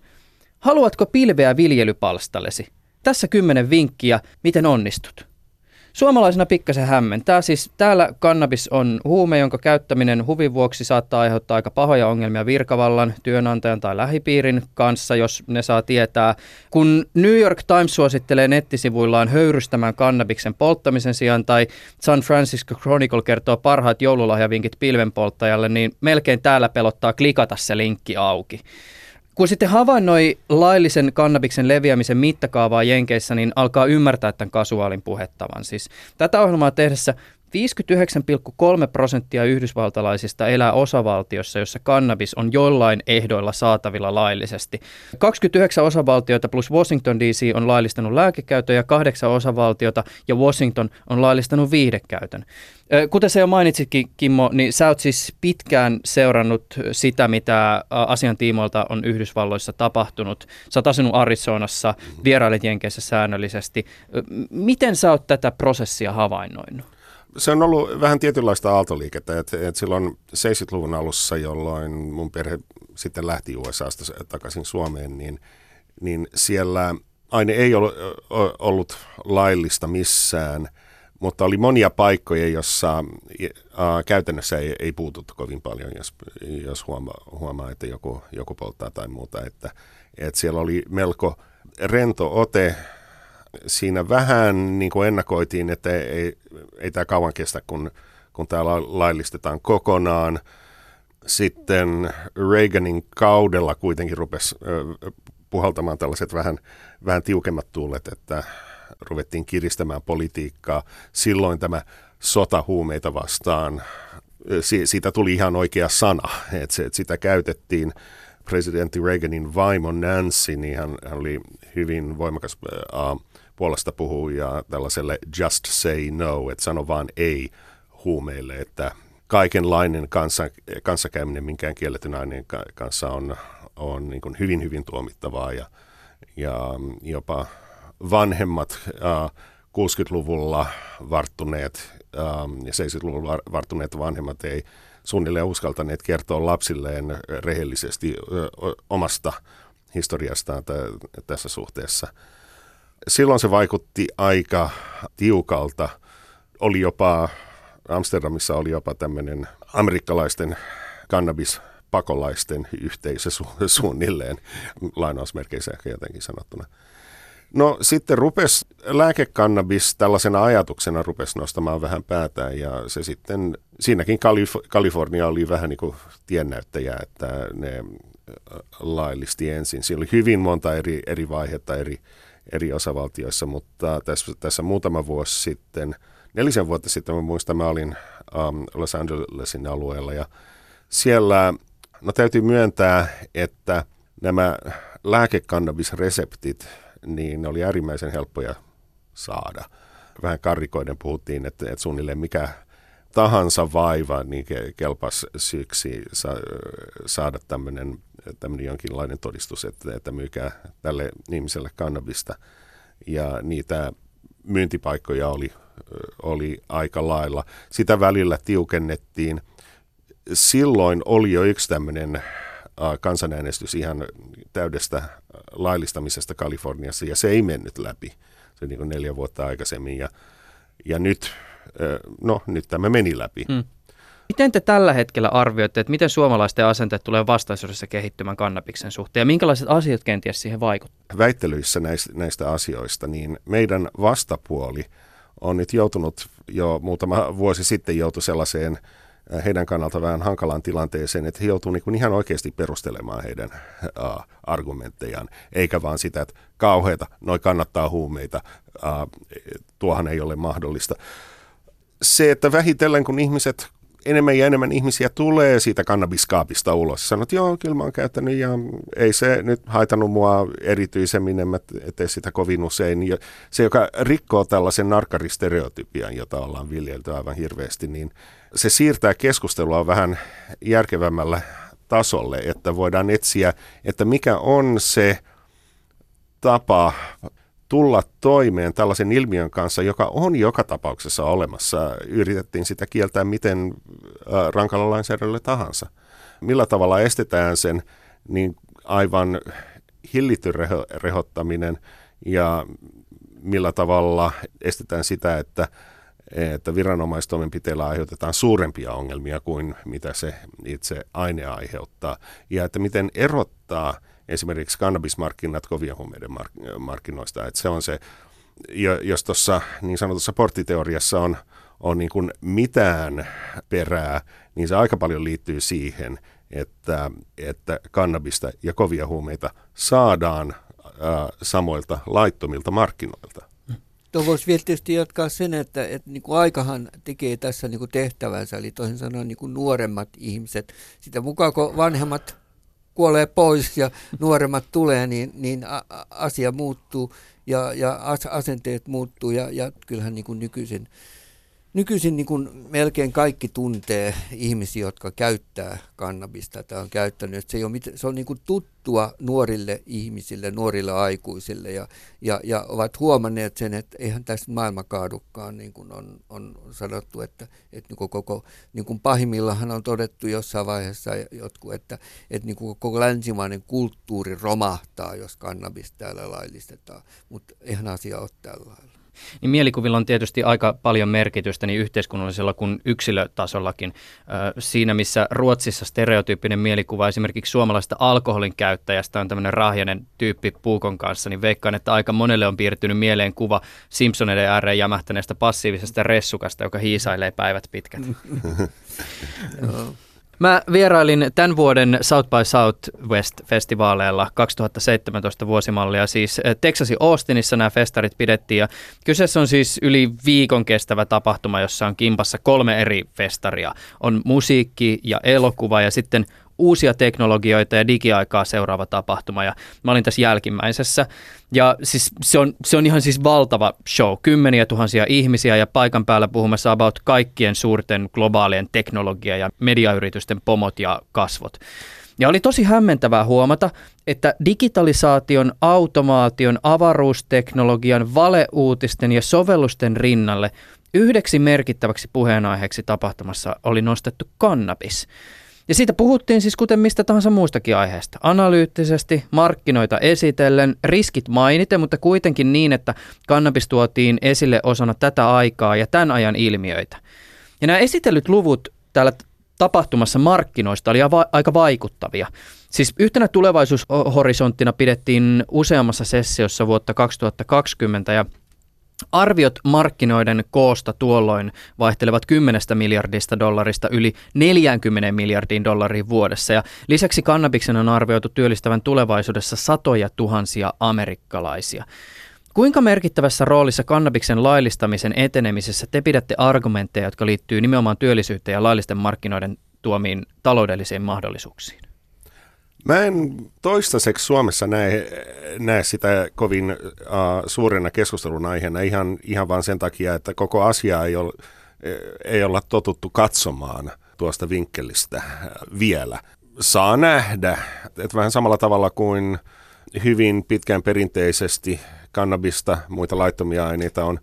Haluatko pilveä viljelypalstallesi? Tässä kymmenen vinkkiä, miten onnistut. Suomalaisena pikkasen hämmentää. Siis täällä kannabis on huume, jonka käyttäminen huvin vuoksi saattaa aiheuttaa aika pahoja ongelmia virkavallan, työnantajan tai lähipiirin kanssa, jos ne saa tietää. Kun New York Times suosittelee nettisivuillaan höyrystämään kannabiksen polttamisen sijaan tai San Francisco Chronicle kertoo parhaat joululahjavinkit pilvenpolttajalle, niin melkein täällä pelottaa klikata se linkki auki. Kun sitten havainnoi laillisen kannabiksen leviämisen mittakaavaa Jenkeissä, niin alkaa ymmärtää tämän kasuaalin puhettavan. Siis tätä ohjelmaa tehdessä 59,3 prosenttia yhdysvaltalaisista elää osavaltiossa, jossa kannabis on jollain ehdoilla saatavilla laillisesti. 29 osavaltiota plus Washington DC on laillistanut lääkekäytön ja kahdeksan osavaltiota ja Washington on laillistanut viihdekäytön. Kuten se jo mainitsitkin, Kimmo, niin sä oot siis pitkään seurannut sitä, mitä asian tiimoilta on Yhdysvalloissa tapahtunut. Sä oot asunut Arizonassa, vierailet Jenkeissä säännöllisesti. Miten sä oot tätä prosessia havainnoinut? Se on ollut vähän tietynlaista aaltoliikettä, että, että silloin 70-luvun alussa, jolloin mun perhe sitten lähti USAsta takaisin Suomeen, niin, niin siellä aine ei ollut, ollut laillista missään, mutta oli monia paikkoja, jossa käytännössä ei, ei puututtu kovin paljon, jos, jos huomaa, huomaa, että joku, joku polttaa tai muuta. Että, että siellä oli melko rento ote siinä vähän niin kuin ennakoitiin, että ei, ei, ei tämä kauan kestä, kun, kun tämä laillistetaan kokonaan. Sitten Reaganin kaudella kuitenkin rupesi puhaltamaan tällaiset vähän, vähän tiukemmat tuulet, että ruvettiin kiristämään politiikkaa. Silloin tämä sota huumeita vastaan, siitä tuli ihan oikea sana, että, sitä käytettiin presidentti Reaganin vaimo Nancy, niin hän, hän oli hyvin voimakas uh, puolesta ja tällaiselle just say no, että sano vaan ei huumeille, että kaikenlainen kanssa, kanssakäyminen minkään kielletyn aineen kanssa on, on niin kuin hyvin, hyvin tuomittavaa ja, ja jopa vanhemmat äh, 60-luvulla varttuneet äh, ja 70-luvulla varttuneet vanhemmat ei suunnilleen uskaltaneet kertoa lapsilleen rehellisesti omasta historiastaan t- tässä suhteessa silloin se vaikutti aika tiukalta. Oli jopa, Amsterdamissa oli jopa tämmöinen amerikkalaisten kannabispakolaisten yhteisö su- suunnilleen, lainausmerkeissä ehkä jotenkin sanottuna. No sitten rupes lääkekannabis tällaisena ajatuksena rupes nostamaan vähän päätään ja se sitten, siinäkin Kalif- Kalifornia oli vähän niin kuin tiennäyttäjä, että ne laillisti ensin. Siinä oli hyvin monta eri, eri vaihetta, eri, eri osavaltioissa, mutta tässä, tässä muutama vuosi sitten, nelisen vuotta sitten, mä muistan, mä olin um, Los Angelesin alueella ja siellä, no täytyy myöntää, että nämä lääkekannabisreseptit, niin ne oli äärimmäisen helppoja saada. Vähän karrikoiden puhuttiin, että, että suunnilleen mikä tahansa vaiva, niin kelpas syyksi saada tämmöinen tämmöinen jonkinlainen todistus, että, että myykää tälle ihmiselle kannabista. Ja niitä myyntipaikkoja oli, oli aika lailla. Sitä välillä tiukennettiin. Silloin oli jo yksi tämmöinen kansanäänestys ihan täydestä laillistamisesta Kaliforniassa, ja se ei mennyt läpi. Se niin kuin neljä vuotta aikaisemmin, ja, ja nyt, no, nyt tämä meni läpi. Mm. Miten te tällä hetkellä arvioitte, että miten suomalaisten asenteet tulee vastaisuudessa kehittymään kannabiksen suhteen ja minkälaiset asiat kenties siihen vaikuttavat? Väittelyissä näistä, näistä asioista, niin meidän vastapuoli on nyt joutunut jo muutama vuosi sitten joutu sellaiseen äh, heidän kannalta vähän hankalaan tilanteeseen, että he joutuu niin ihan oikeasti perustelemaan heidän uh, argumenttejaan, eikä vaan sitä, että kauheita, noi kannattaa huumeita, uh, tuohan ei ole mahdollista. Se, että vähitellen kun ihmiset enemmän ja enemmän ihmisiä tulee siitä kannabiskaapista ulos. Sanot, joo, kyllä mä oon käyttänyt ja ei se nyt haitannut mua erityisemmin, en mä tee sitä kovin usein. Ja se, joka rikkoo tällaisen narkkaristereotypian, jota ollaan viljelty aivan hirveästi, niin se siirtää keskustelua vähän järkevämmällä tasolle, että voidaan etsiä, että mikä on se tapa tulla toimeen tällaisen ilmiön kanssa, joka on joka tapauksessa olemassa. Yritettiin sitä kieltää miten rankalla lainsäädännöllä tahansa. Millä tavalla estetään sen, niin aivan hillitty reho, rehottaminen ja millä tavalla estetään sitä, että, että viranomaistoimenpiteillä aiheutetaan suurempia ongelmia kuin mitä se itse aine aiheuttaa. Ja että miten erottaa esimerkiksi kannabismarkkinat kovien huumeiden mark- markkinoista. Että se on se, jos tuossa niin sanotussa porttiteoriassa on, on niin kuin mitään perää, niin se aika paljon liittyy siihen, että, että kannabista ja kovia huumeita saadaan ää, samoilta laittomilta markkinoilta. Tuo voisi vielä tietysti jatkaa sen, että, että niin kuin aikahan tekee tässä niin kuin tehtävänsä, eli toisin sanoen niin kuin nuoremmat ihmiset. Sitä mukaan kun vanhemmat kuolee pois ja nuoremmat tulee, niin, niin asia muuttuu ja, ja asenteet muuttuu ja, ja kyllähän niin kuin nykyisin Nykyisin niin kuin melkein kaikki tuntee ihmisiä, jotka käyttää kannabista tai on käyttänyt. Se, ei ole mit- se on niin kuin tuttua nuorille ihmisille, nuorille aikuisille ja, ja, ja ovat huomanneet sen, että eihän tässä maailma kaadukaan, niin kuin on, on sanottu, että, että niin kuin koko, niin kuin pahimmillahan on todettu jossain vaiheessa jotkut, että, että niin kuin koko länsimainen kulttuuri romahtaa, jos kannabis täällä laillistetaan, mutta eihän asia ole tällä lailla niin mielikuvilla on tietysti aika paljon merkitystä niin yhteiskunnallisella kuin yksilötasollakin. Siinä, missä Ruotsissa stereotyyppinen mielikuva esimerkiksi suomalaista alkoholin käyttäjästä on tämmöinen rahjainen tyyppi puukon kanssa, niin veikkaan, että aika monelle on piirtynyt mieleen kuva Simpsoneiden ääreen jämähtäneestä passiivisesta ressukasta, joka hiisailee päivät pitkät. [laughs] Mä vierailin tämän vuoden South by Southwest-festivaaleilla 2017 vuosimallia, siis eh, Texasin Austinissa nämä festarit pidettiin ja kyseessä on siis yli viikon kestävä tapahtuma, jossa on kimpassa kolme eri festaria. On musiikki ja elokuva ja sitten uusia teknologioita ja digiaikaa seuraava tapahtuma ja mä olin tässä jälkimmäisessä. Ja siis se on, se on ihan siis valtava show, kymmeniä tuhansia ihmisiä ja paikan päällä puhumassa about kaikkien suurten globaalien teknologia- ja mediayritysten pomot ja kasvot. Ja oli tosi hämmentävää huomata, että digitalisaation, automaation, avaruusteknologian, valeuutisten ja sovellusten rinnalle yhdeksi merkittäväksi puheenaiheeksi tapahtumassa oli nostettu kannabis. Ja siitä puhuttiin siis kuten mistä tahansa muustakin aiheesta. Analyyttisesti, markkinoita esitellen, riskit mainiten, mutta kuitenkin niin, että kannabis tuotiin esille osana tätä aikaa ja tämän ajan ilmiöitä. Ja nämä esitellyt luvut täällä tapahtumassa markkinoista oli aika vaikuttavia. Siis yhtenä tulevaisuushorisonttina pidettiin useammassa sessiossa vuotta 2020 ja Arviot markkinoiden koosta tuolloin vaihtelevat 10 miljardista dollarista yli 40 miljardiin dollariin vuodessa ja lisäksi kannabiksen on arvioitu työllistävän tulevaisuudessa satoja tuhansia amerikkalaisia. Kuinka merkittävässä roolissa kannabiksen laillistamisen etenemisessä te pidätte argumentteja, jotka liittyy nimenomaan työllisyyteen ja laillisten markkinoiden tuomiin taloudellisiin mahdollisuuksiin? Mä en toistaiseksi Suomessa näe, näe sitä kovin uh, suurena keskustelun aiheena ihan, ihan vain sen takia, että koko asia ei, ole, ei olla totuttu katsomaan tuosta vinkkelistä vielä. Saa nähdä, että vähän samalla tavalla kuin hyvin pitkään perinteisesti kannabista, muita laittomia aineita on,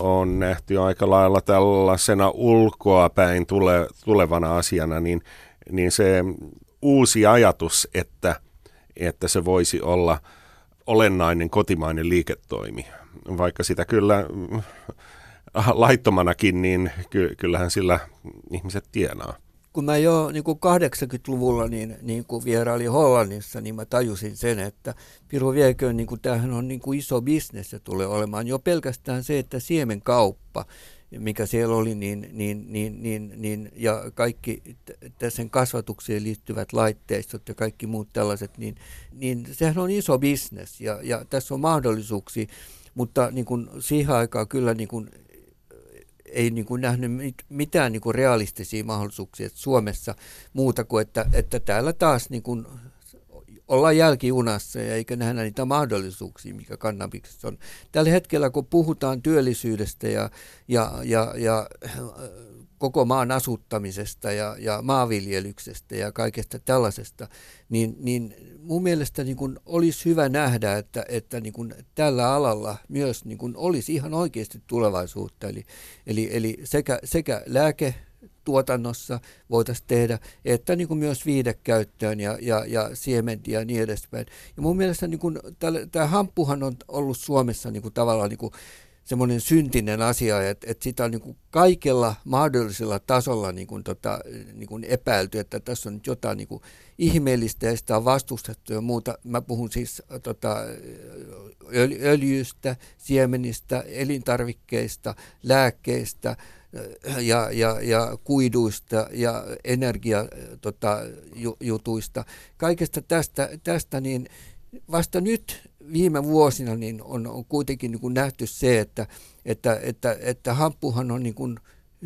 on nähty aika lailla tällaisena ulkoa päin tule, tulevana asiana, niin, niin se uusi ajatus, että, että se voisi olla olennainen kotimainen liiketoimi. Vaikka sitä kyllä mm, laittomanakin, niin ky- kyllähän sillä ihmiset tienaa. Kun mä jo niin kuin 80-luvulla niin, niin kuin vierailin Hollannissa, niin mä tajusin sen, että Piru vieköön, niin kuin tämähän on niin kuin iso bisnes ja tulee olemaan jo pelkästään se, että siemenkauppa – mikä siellä oli, niin, niin, niin, niin, niin, ja kaikki tässä kasvatukseen liittyvät laitteistot ja kaikki muut tällaiset, niin, niin sehän on iso bisnes ja, ja tässä on mahdollisuuksia, mutta niin kuin siihen aikaan kyllä niin kuin, ei niin kuin nähnyt mitään niin kuin realistisia mahdollisuuksia Suomessa muuta kuin, että, että täällä taas niin kuin ollaan jälkijunassa ja eikä nähdä niitä mahdollisuuksia, mikä kannabiksessa on. Tällä hetkellä, kun puhutaan työllisyydestä ja, ja, ja, ja koko maan asuttamisesta ja, ja maanviljelyksestä ja kaikesta tällaisesta, niin, niin mun mielestä niin kun olisi hyvä nähdä, että, että niin kun tällä alalla myös niin kun olisi ihan oikeasti tulevaisuutta. Eli, eli, eli sekä, sekä lääke tuotannossa voitaisiin tehdä, että niin kuin myös viidekäyttöön ja, ja, ja siementiä ja niin edespäin. Ja mun mielestä niin kuin, tämä hamppuhan on ollut Suomessa niin kuin, tavallaan niin kuin, semmoinen syntinen asia, että, että sitä on niin kuin kaikella mahdollisella tasolla niin kuin, tota, niin kuin epäilty, että tässä on nyt jotain niin kuin ihmeellistä ja sitä on vastustettu ja muuta. Mä puhun siis tota, öljystä, siemenistä, elintarvikkeista, lääkkeistä ja, ja, ja kuiduista ja energiajutuista. Tota, Kaikesta tästä, tästä niin vasta nyt viime vuosina niin on, on kuitenkin niin kuin nähty se, että, että, että, että hamppuhan on niin kuin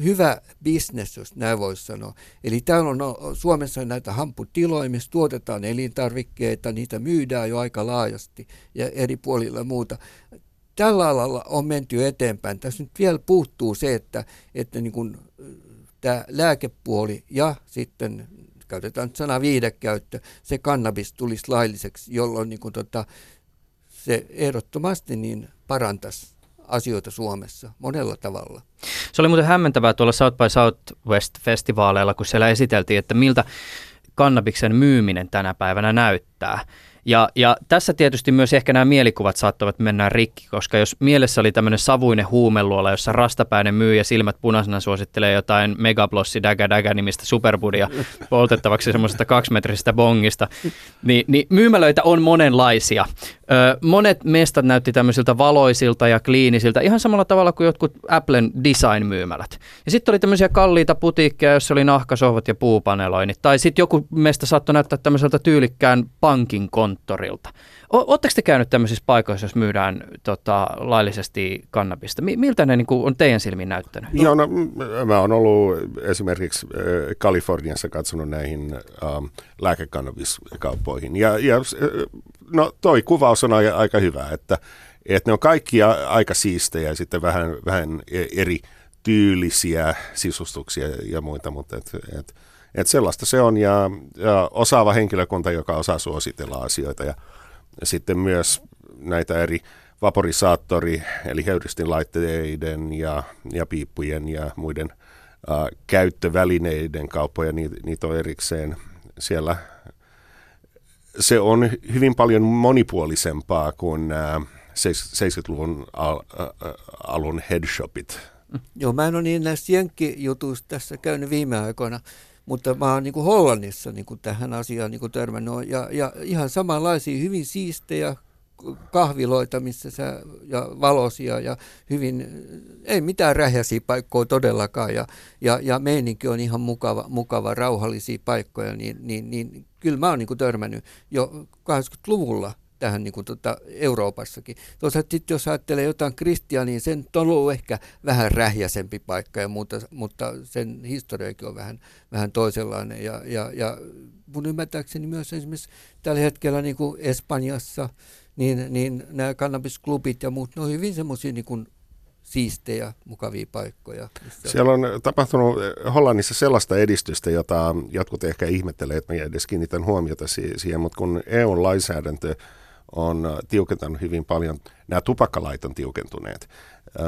hyvä bisnes, jos näin voisi sanoa. Eli täällä on Suomessa näitä hampputiloja, missä tuotetaan elintarvikkeita, niitä myydään jo aika laajasti ja eri puolilla muuta. Tällä alalla on menty eteenpäin. Tässä nyt vielä puuttuu se, että, että niin kuin, tämä lääkepuoli ja sitten käytetään sana viidekäyttö, se kannabis tulisi lailliseksi, jolloin niin kuin, tota, se ehdottomasti niin parantaisi asioita Suomessa monella tavalla. Se oli muuten hämmentävää tuolla South by Southwest-festivaaleilla, kun siellä esiteltiin, että miltä kannabiksen myyminen tänä päivänä näyttää. Ja, ja tässä tietysti myös ehkä nämä mielikuvat saattavat mennä rikki, koska jos mielessä oli tämmöinen savuinen huumeluola, jossa rastapäinen myy ja silmät punaisena suosittelee jotain Megablossi Daga Daga nimistä superbudia poltettavaksi semmoisesta kaksimetrisestä bongista, niin, niin myymälöitä on monenlaisia. Ö, monet mestat näytti tämmöisiltä valoisilta ja kliinisiltä, ihan samalla tavalla kuin jotkut Applen design-myymälät. Ja sitten oli tämmöisiä kalliita putiikkeja, joissa oli nahkasohvat ja puupaneloinnit. Tai sitten joku mesta saattoi näyttää tämmöiseltä tyylikkään pankin konttorilta. Oletteko te käynyt tämmöisissä paikoissa, jos myydään tota, laillisesti kannabista? Miltä ne niin kuin, on teidän silmiin näyttänyt? Joo, no, mä oon ollut esimerkiksi äh, Kaliforniassa katsonut näihin ähm, lääkekannabiskauppoihin. Ja, ja no, toi kuvaus on aika, aika hyvä, että, että ne on kaikki aika siistejä ja sitten vähän, vähän e, eri tyylisiä sisustuksia ja muita, mutta et, et, et sellaista se on ja, ja osaava henkilökunta, joka osaa suositella asioita ja sitten myös näitä eri vaporisaattori, eli höyrystinlaitteiden ja, ja piippujen ja muiden ä, käyttövälineiden kauppoja, niitä, niitä on erikseen siellä. Se on hyvin paljon monipuolisempaa kuin ä, 70-luvun al, ä, alun headshopit. Joo, mä en ole niin näistä jenkkijutuista tässä käynyt viime aikoina mutta mä oon niin kuin Hollannissa niin kuin tähän asiaan niin kuin törmännyt. Ja, ja ihan samanlaisia hyvin siistejä kahviloita, missä sä, ja valosia ja hyvin, ei mitään rähjäisiä paikkoja todellakaan. Ja, ja, ja meininki on ihan mukava, mukava rauhallisia paikkoja, niin, niin, niin kyllä mä oon niin kuin törmännyt jo 80-luvulla tähän niin kuin tuota Euroopassakin. Toisaalta sitten jos ajattelee jotain kristiä, niin sen on ollut ehkä vähän rähjäsempi paikka, ja muuta, mutta sen historiakin on vähän, vähän toisenlainen. Ja, ja, ja mun ymmärtääkseni myös esimerkiksi tällä hetkellä niin kuin Espanjassa, niin, niin nämä kannabisklubit ja muut, ne on hyvin semmoisia niin siistejä, mukavia paikkoja. Siellä on tapahtunut Hollannissa sellaista edistystä, jota jotkut ehkä ihmettelee, että mä edes kiinnitän huomiota siihen, mutta kun EU-lainsäädäntö on tiukentanut hyvin paljon. Nämä tupakkalait on tiukentuneet,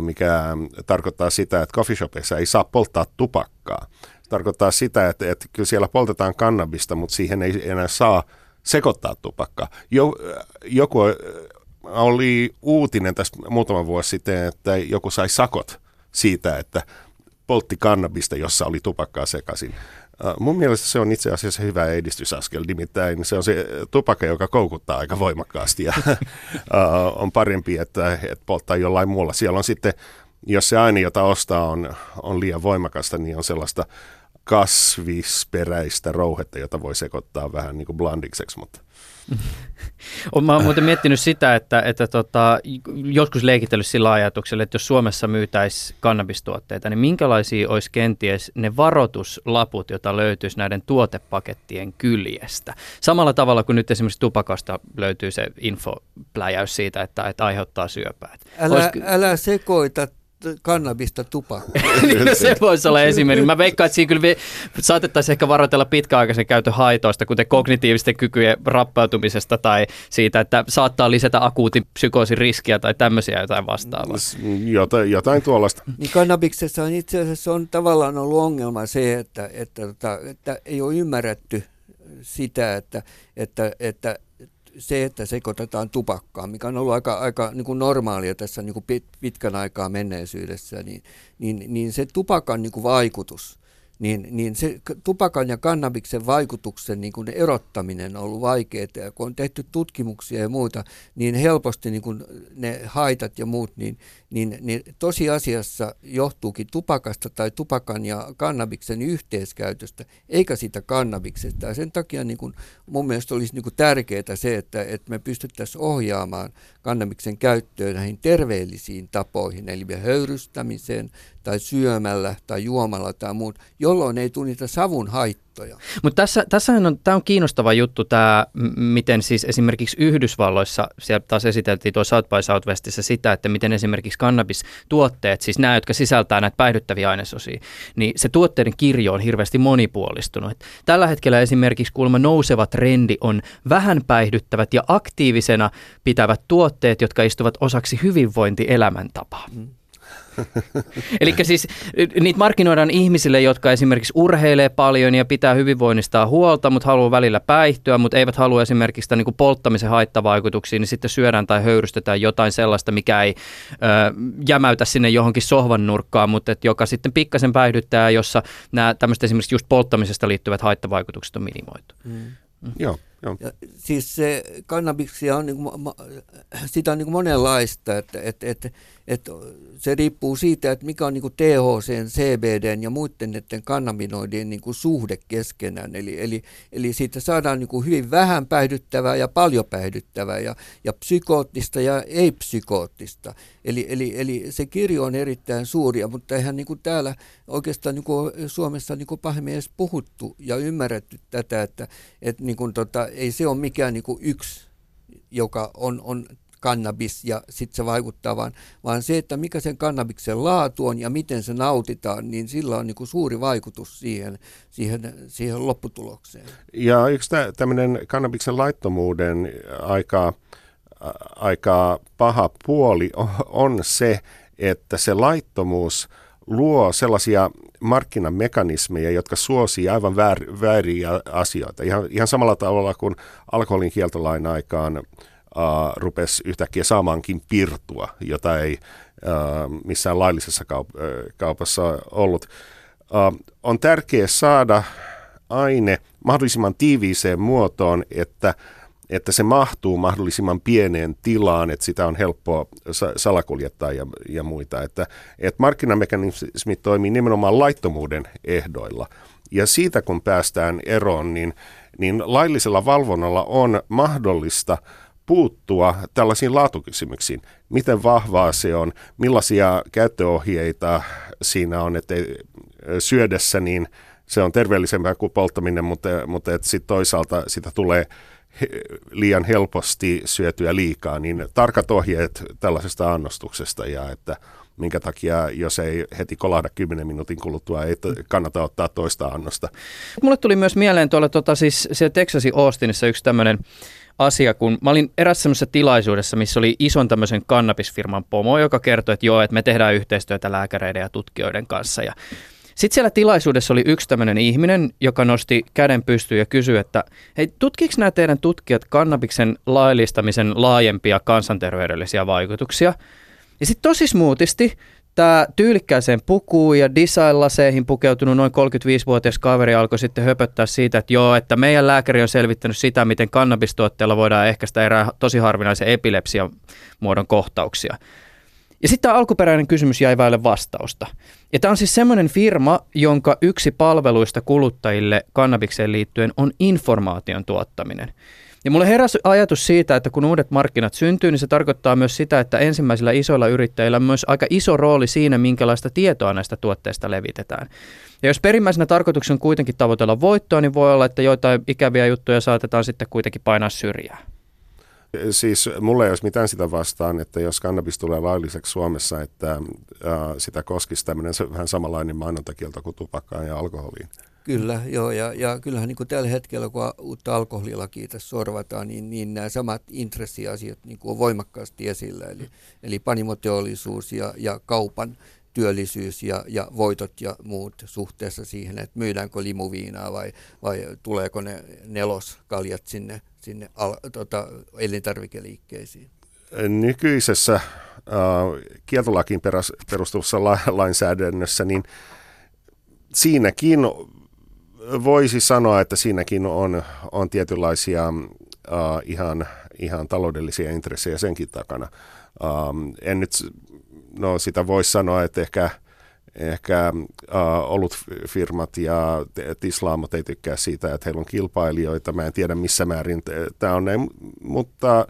mikä tarkoittaa sitä, että coffeeshopeissa ei saa polttaa tupakkaa. Se tarkoittaa sitä, että, että kyllä siellä poltetaan kannabista, mutta siihen ei enää saa sekoittaa tupakkaa. Jo, joku oli uutinen tässä muutama vuosi sitten, että joku sai sakot siitä, että poltti kannabista, jossa oli tupakkaa sekaisin. Äh, mun mielestä se on itse asiassa hyvä edistysaskel, nimittäin se on se tupakka, joka koukuttaa aika voimakkaasti ja [laughs] äh, on parempi, että, että polttaa jollain muulla. Siellä on sitten, jos se aine, jota ostaa, on, on liian voimakasta, niin on sellaista kasvisperäistä rouhetta, jota voi sekoittaa vähän niin kuin blandikseksi, mutta Mä oon muuten miettinyt sitä, että, että tota, joskus leikitellyt sillä ajatuksella, että jos Suomessa myytäisiin kannabistuotteita, niin minkälaisia olisi kenties ne varoituslaput, joita löytyisi näiden tuotepakettien kyljestä? Samalla tavalla kuin nyt esimerkiksi tupakasta löytyy se infopläjäys siitä, että, että aiheuttaa syöpää. Älä, Olis... älä sekoita kannabista tupakkaa. [laughs] niin, no se voisi olla esimerkki. Mä veikkaan, että siinä kyllä vi- saatettaisiin ehkä varoitella pitkäaikaisen käytön haitoista, kuten kognitiivisten kykyjen rappeutumisesta tai siitä, että saattaa lisätä akuutin psykoosin riskiä tai tämmöisiä jotain vastaavaa. Jotain, jotain tuollaista. Niin kannabiksessa on itse asiassa on tavallaan ollut ongelma se, että, että, että, että ei ole ymmärretty sitä, että, että, että se, että sekoitetaan tupakkaa, mikä on ollut aika, aika niin kuin normaalia tässä niin kuin pitkän aikaa menneisyydessä, niin, niin, niin se tupakan niin kuin vaikutus – niin, niin se tupakan ja kannabiksen vaikutuksen niin kuin erottaminen on ollut vaikeaa. Ja kun on tehty tutkimuksia ja muuta, niin helposti niin kuin ne haitat ja muut, niin, niin, niin tosiasiassa johtuukin tupakasta tai tupakan ja kannabiksen yhteiskäytöstä, eikä siitä kannabiksesta. Ja sen takia niin kuin mun mielestä olisi niin kuin tärkeää se, että, että me pystyttäisiin ohjaamaan kannabiksen käyttöön näihin terveellisiin tapoihin, eli höyrystämiseen tai syömällä tai juomalla tai muut, jolloin ei tule niitä savun haittoja. Mutta tässä, tässähän on, tämä on kiinnostava juttu tämä, miten siis esimerkiksi Yhdysvalloissa, siellä taas esiteltiin tuo South by Southwestissa sitä, että miten esimerkiksi kannabistuotteet, siis nämä, jotka sisältää näitä päihdyttäviä ainesosia, niin se tuotteiden kirjo on hirveästi monipuolistunut. Et tällä hetkellä esimerkiksi kuulemma nouseva trendi on vähän päihdyttävät ja aktiivisena pitävät tuotteet, jotka istuvat osaksi hyvinvointielämäntapaa. Mm. [laughs] Eli siis niitä markkinoidaan ihmisille, jotka esimerkiksi urheilee paljon ja pitää hyvinvoinnistaan huolta, mutta haluaa välillä päihtyä, mutta eivät halua esimerkiksi niin kuin polttamisen haittavaikutuksia, niin sitten syödään tai höyrystetään jotain sellaista, mikä ei ö, jämäytä sinne johonkin sohvan nurkkaan, mutta et joka sitten pikkasen päihdyttää, jossa nämä tämmöiset esimerkiksi just polttamisesta liittyvät haittavaikutukset on minimoitu. Mm. Mm. Joo. Joo. Ja siis se kannabiksia on, niin kuin, sitä on niin kuin monenlaista, että, että, että, että se riippuu siitä, että mikä on niin THC, CBD ja muiden näiden kannabinoidien niin suhde keskenään. Eli, eli, eli siitä saadaan niin hyvin vähän päihdyttävää ja paljon päihdyttävää ja, ja psykoottista ja ei-psykoottista. Eli, eli, eli se kirjo on erittäin suuria, mutta eihän niin täällä oikeastaan niin Suomessa niin pahemmin edes puhuttu ja ymmärretty tätä, että, että niin tota, ei se ole mikään niin yksi, joka on, on kannabis ja sitten se vaikuttaa, vaan, vaan se, että mikä sen kannabiksen laatu on ja miten se nautitaan, niin sillä on niin kuin suuri vaikutus siihen, siihen, siihen lopputulokseen. Ja yksi tämmöinen kannabiksen laittomuuden aika, aika paha puoli on se, että se laittomuus luo sellaisia markkinamekanismeja, jotka suosii aivan väär, vääriä asioita. Ihan, ihan samalla tavalla kuin alkoholin kieltolain aikaan uh, rupesi yhtäkkiä saamaankin pirtua, jota ei uh, missään laillisessa kaup- uh, kaupassa ollut. Uh, on tärkeää saada aine mahdollisimman tiiviiseen muotoon, että että se mahtuu mahdollisimman pieneen tilaan, että sitä on helppoa salakuljettaa ja, ja muita. Että, että markkinamekanismit toimii nimenomaan laittomuuden ehdoilla. Ja siitä kun päästään eroon, niin, niin laillisella valvonnalla on mahdollista – puuttua tällaisiin laatukysymyksiin. Miten vahvaa se on, millaisia käyttöohjeita siinä on, että syödessä niin se on terveellisempää kuin polttaminen, mutta, mutta sitten toisaalta sitä tulee liian helposti syötyä liikaa, niin tarkat ohjeet tällaisesta annostuksesta ja että minkä takia, jos ei heti kolahda 10 minuutin kuluttua, ei kannata ottaa toista annosta. Mulle tuli myös mieleen tuolla tota, siis siellä Texasin Austinissa yksi tämmöinen asia, kun mä olin erässä semmoisessa tilaisuudessa, missä oli ison tämmöisen kannabisfirman pomo, joka kertoi, että joo, että me tehdään yhteistyötä lääkäreiden ja tutkijoiden kanssa. Ja sitten siellä tilaisuudessa oli yksi tämmöinen ihminen, joka nosti käden pystyyn ja kysyi, että hei, tutkiiko nämä teidän tutkijat kannabiksen laillistamisen laajempia kansanterveydellisiä vaikutuksia? Ja sitten tosi smoothisti Tämä tyylikkääseen pukuun ja design-laseihin pukeutunut noin 35-vuotias kaveri alkoi sitten höpöttää siitä, että joo, että meidän lääkäri on selvittänyt sitä, miten kannabistuotteella voidaan ehkäistä erään tosi harvinaisen epilepsian muodon kohtauksia. Ja sitten tämä alkuperäinen kysymys jäi vaille vastausta. Ja tämä on siis semmoinen firma, jonka yksi palveluista kuluttajille kannabikseen liittyen on informaation tuottaminen. Ja mulle heräsi ajatus siitä, että kun uudet markkinat syntyy, niin se tarkoittaa myös sitä, että ensimmäisillä isoilla yrittäjillä on myös aika iso rooli siinä, minkälaista tietoa näistä tuotteista levitetään. Ja jos perimmäisenä tarkoituksena on kuitenkin tavoitella voittoa, niin voi olla, että joitain ikäviä juttuja saatetaan sitten kuitenkin painaa syrjään. Siis mulla ei olisi mitään sitä vastaan, että jos kannabis tulee lailliseksi Suomessa, että äh, sitä koskisi tämmöinen vähän samanlainen mainontakielto kuin tupakkaan ja alkoholiin. Kyllä, joo, ja, ja kyllähän niin kuin tällä hetkellä, kun uutta alkoholilakia tässä sorvataan, niin, niin nämä samat intressiasiat niin kuin on voimakkaasti esillä, eli, eli panimoteollisuus ja, ja kaupan työllisyys ja, ja voitot ja muut suhteessa siihen, että myydäänkö limuviinaa vai, vai tuleeko ne neloskaljat sinne, sinne al, tota, elintarvikeliikkeisiin. Nykyisessä äh, kieltolakiin perustuvassa la, lainsäädännössä, niin siinäkin voisi sanoa, että siinäkin on, on tietynlaisia uh, ihan, ihan taloudellisia intressejä senkin takana. Um, en nyt, no sitä voisi sanoa, että ehkä, ehkä uh, ollut firmat ja tislaamot ei tykkää siitä, että heillä on kilpailijoita. Mä en tiedä missä määrin tämä on näin, mutta,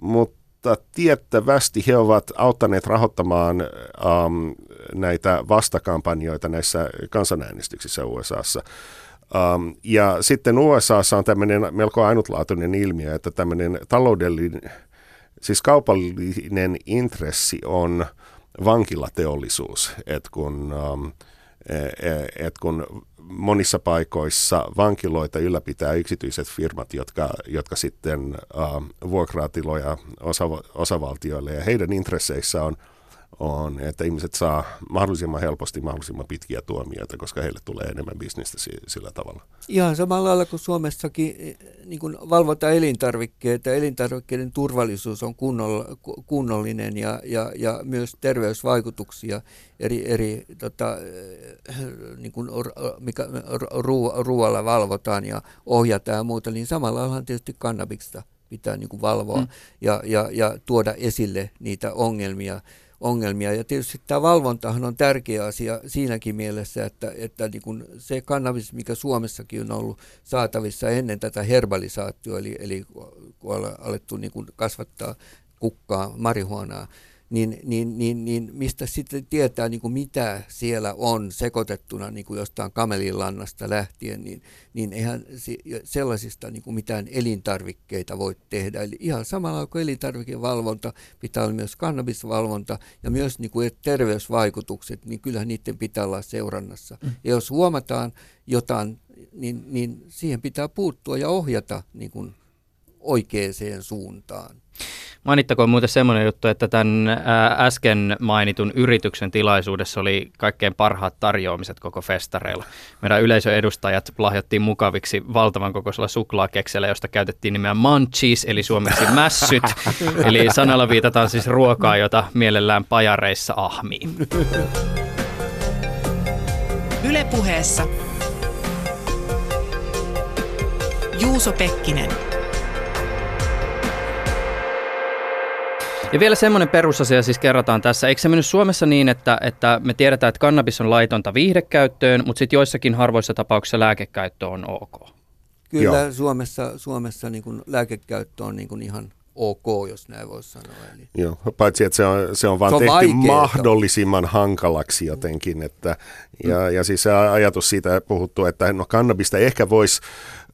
mutta tiettävästi he ovat auttaneet rahoittamaan um, näitä vastakampanjoita näissä kansanäänestyksissä USAssa. Um, ja sitten USAssa on tämmöinen melko ainutlaatuinen ilmiö, että tämmöinen taloudellinen, siis kaupallinen intressi on vankilateollisuus, että kun, um, et kun monissa paikoissa vankiloita ylläpitää yksityiset firmat, jotka, jotka sitten uh, vuokraa tiloja osa, osavaltioille ja heidän intresseissä on – on, että ihmiset saa mahdollisimman helposti mahdollisimman pitkiä tuomioita, koska heille tulee enemmän bisnestä sillä tavalla. Ihan samalla lailla kuin Suomessakin eh, niin kuin valvotaan elintarvikkeita. Elintarvikkeiden turvallisuus on kunnollinen ja, ja, ja myös terveysvaikutuksia eri, eri tota, eh, niin kuin, mikä ruoalla valvotaan ja ohjataan ja muuta, niin samalla lailla tietysti kannabista pitää niin kuin valvoa mm. ja, ja, ja tuoda esille niitä ongelmia ongelmia. Ja tietysti tämä valvontahan on tärkeä asia siinäkin mielessä, että, että niin kuin se kannabis, mikä Suomessakin on ollut saatavissa ennen tätä herbalisaatioa, eli, eli kun on alettu niin kuin kasvattaa kukkaa, marihuonaa, niin, niin, niin, niin mistä sitten tietää, niin kuin mitä siellä on sekoitettuna niin kuin jostain kamelinlannasta lähtien, niin, niin eihän sellaisista niin kuin mitään elintarvikkeita voi tehdä. Eli ihan samalla kuin elintarvikevalvonta, pitää olla myös kannabisvalvonta ja myös niin kuin terveysvaikutukset, niin kyllähän niiden pitää olla seurannassa. Mm. Ja jos huomataan jotain, niin, niin siihen pitää puuttua ja ohjata niin kuin oikeaan suuntaan. Mainittakoon muuten semmoinen juttu, että tämän äsken mainitun yrityksen tilaisuudessa oli kaikkein parhaat tarjoamiset koko festareilla. Meidän yleisöedustajat lahjottiin mukaviksi valtavan kokoisella suklaakeksellä, josta käytettiin nimeä munchies, eli suomeksi mässyt. [laughs] eli sanalla viitataan siis ruokaa, jota mielellään pajareissa ahmii. Ylepuheessa Juuso Pekkinen. Ja vielä semmoinen perusasia siis kerrataan tässä. Eikö se mennyt Suomessa niin, että, että me tiedetään, että kannabis on laitonta viihdekäyttöön, mutta sitten joissakin harvoissa tapauksissa lääkekäyttö on ok? Kyllä Joo. Suomessa, Suomessa niin kuin lääkekäyttö on niin kuin ihan ok, jos näin voisi sanoa. Eli... Joo, paitsi että se on, se on vaan se on tehty vaikeeta. mahdollisimman hankalaksi jotenkin. Että, ja, mm. ja siis se ajatus siitä puhuttu, että no kannabista ehkä voisi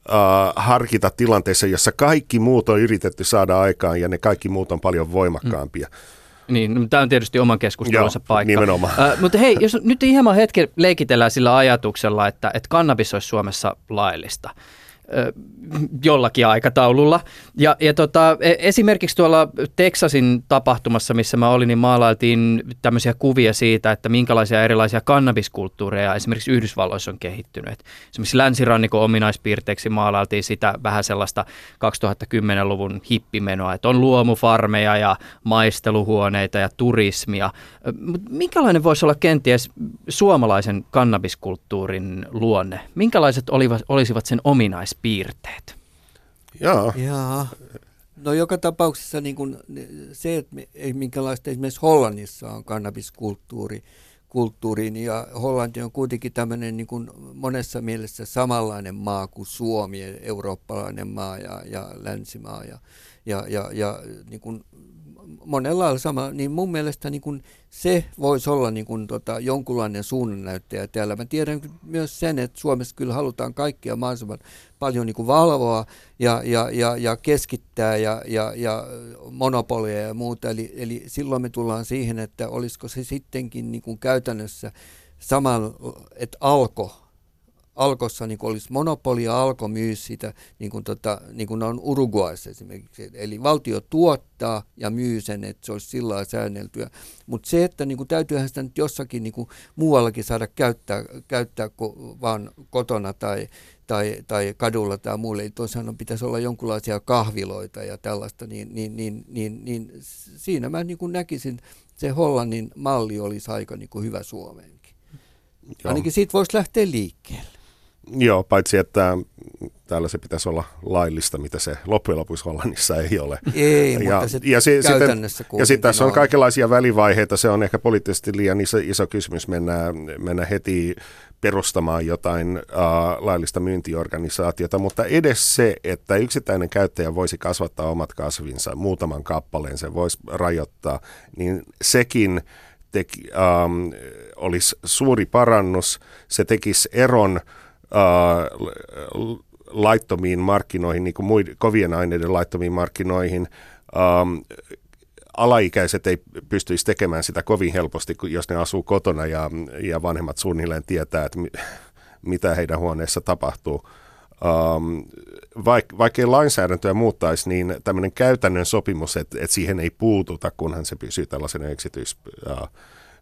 uh, harkita tilanteessa, jossa kaikki muut on yritetty saada aikaan ja ne kaikki muut on paljon voimakkaampia. Mm. Niin, no, tämä on tietysti oman keskustelunsa Joo, paikka. nimenomaan. Uh, mutta hei, jos nyt ihan hetken leikitellään sillä ajatuksella, että, että kannabis olisi Suomessa laillista jollakin aikataululla. Ja, ja tota, e, esimerkiksi tuolla Texasin tapahtumassa, missä mä olin, niin maalailtiin tämmöisiä kuvia siitä, että minkälaisia erilaisia kannabiskulttuureja esimerkiksi Yhdysvalloissa on kehittynyt. Esimerkiksi länsirannikon ominaispiirteeksi maalailtiin sitä vähän sellaista 2010-luvun hippimenoa, että on luomufarmeja ja maisteluhuoneita ja turismia. Mutta minkälainen voisi olla kenties suomalaisen kannabiskulttuurin luonne? Minkälaiset olivat, olisivat sen ominais piirteet. Joo. Jaa. No joka tapauksessa niin kun se, että me, minkälaista esimerkiksi Hollannissa on kannabiskulttuuri, kulttuuriin ja Hollanti on kuitenkin tämmöinen niin kuin monessa mielessä samanlainen maa kuin Suomi, eurooppalainen maa ja, ja länsimaa ja, ja, ja, ja niin kuin monella lailla sama, niin mun mielestä niin kuin se voisi olla niin kuin tota, jonkunlainen suunnannäyttäjä täällä. Mä tiedän myös sen, että Suomessa kyllä halutaan kaikkia mahdollisimman paljon niin valvoa ja, ja, ja, ja keskittää ja, ja, ja monopolia ja muuta. Eli, eli silloin me tullaan siihen, että olisiko se sittenkin niin kuin käytännössä saman, että alko Alkossa niin olisi monopoli ja Alko myy sitä, niin kuin, tota, niin kuin on Uruguayssa esimerkiksi. Eli valtio tuottaa ja myy sen, että se olisi sillä lailla säänneltyä. Mutta se, että niin kuin, täytyyhän sitä nyt jossakin niin kuin, muuallakin saada käyttää, käyttää kuin vaan kotona tai, tai, tai kadulla tai muulle. Eli tosiaan pitäisi olla jonkinlaisia kahviloita ja tällaista, niin, niin, niin, niin, niin siinä mä niin kuin näkisin, se Hollannin malli olisi aika niin kuin hyvä Suomeenkin. Joo. Ainakin siitä voisi lähteä liikkeelle. Joo, paitsi että täällä se pitäisi olla laillista, mitä se loppujen lopuksi Hollannissa ei ole. Ei, ja, mutta se ja, si- käytännössä sitten, Ja sitten tässä on kaikenlaisia välivaiheita, se on ehkä poliittisesti liian iso, iso kysymys mennä, mennä heti perustamaan jotain uh, laillista myyntiorganisaatiota, mutta edes se, että yksittäinen käyttäjä voisi kasvattaa omat kasvinsa, muutaman kappaleen se voisi rajoittaa, niin sekin teki, um, olisi suuri parannus. Se tekisi eron laittomiin markkinoihin, niin kuin muiden, kovien aineiden laittomiin markkinoihin. Ähm, alaikäiset ei pystyisi tekemään sitä kovin helposti, jos ne asuu kotona ja, ja vanhemmat suunnilleen tietää, että mi, mitä heidän huoneessa tapahtuu. Um, vaik, vaikkei lainsäädäntöä muuttaisi, niin tämmöinen käytännön sopimus, että, että siihen ei puututa, kunhan se pysyy tällaisena yksityis, uh,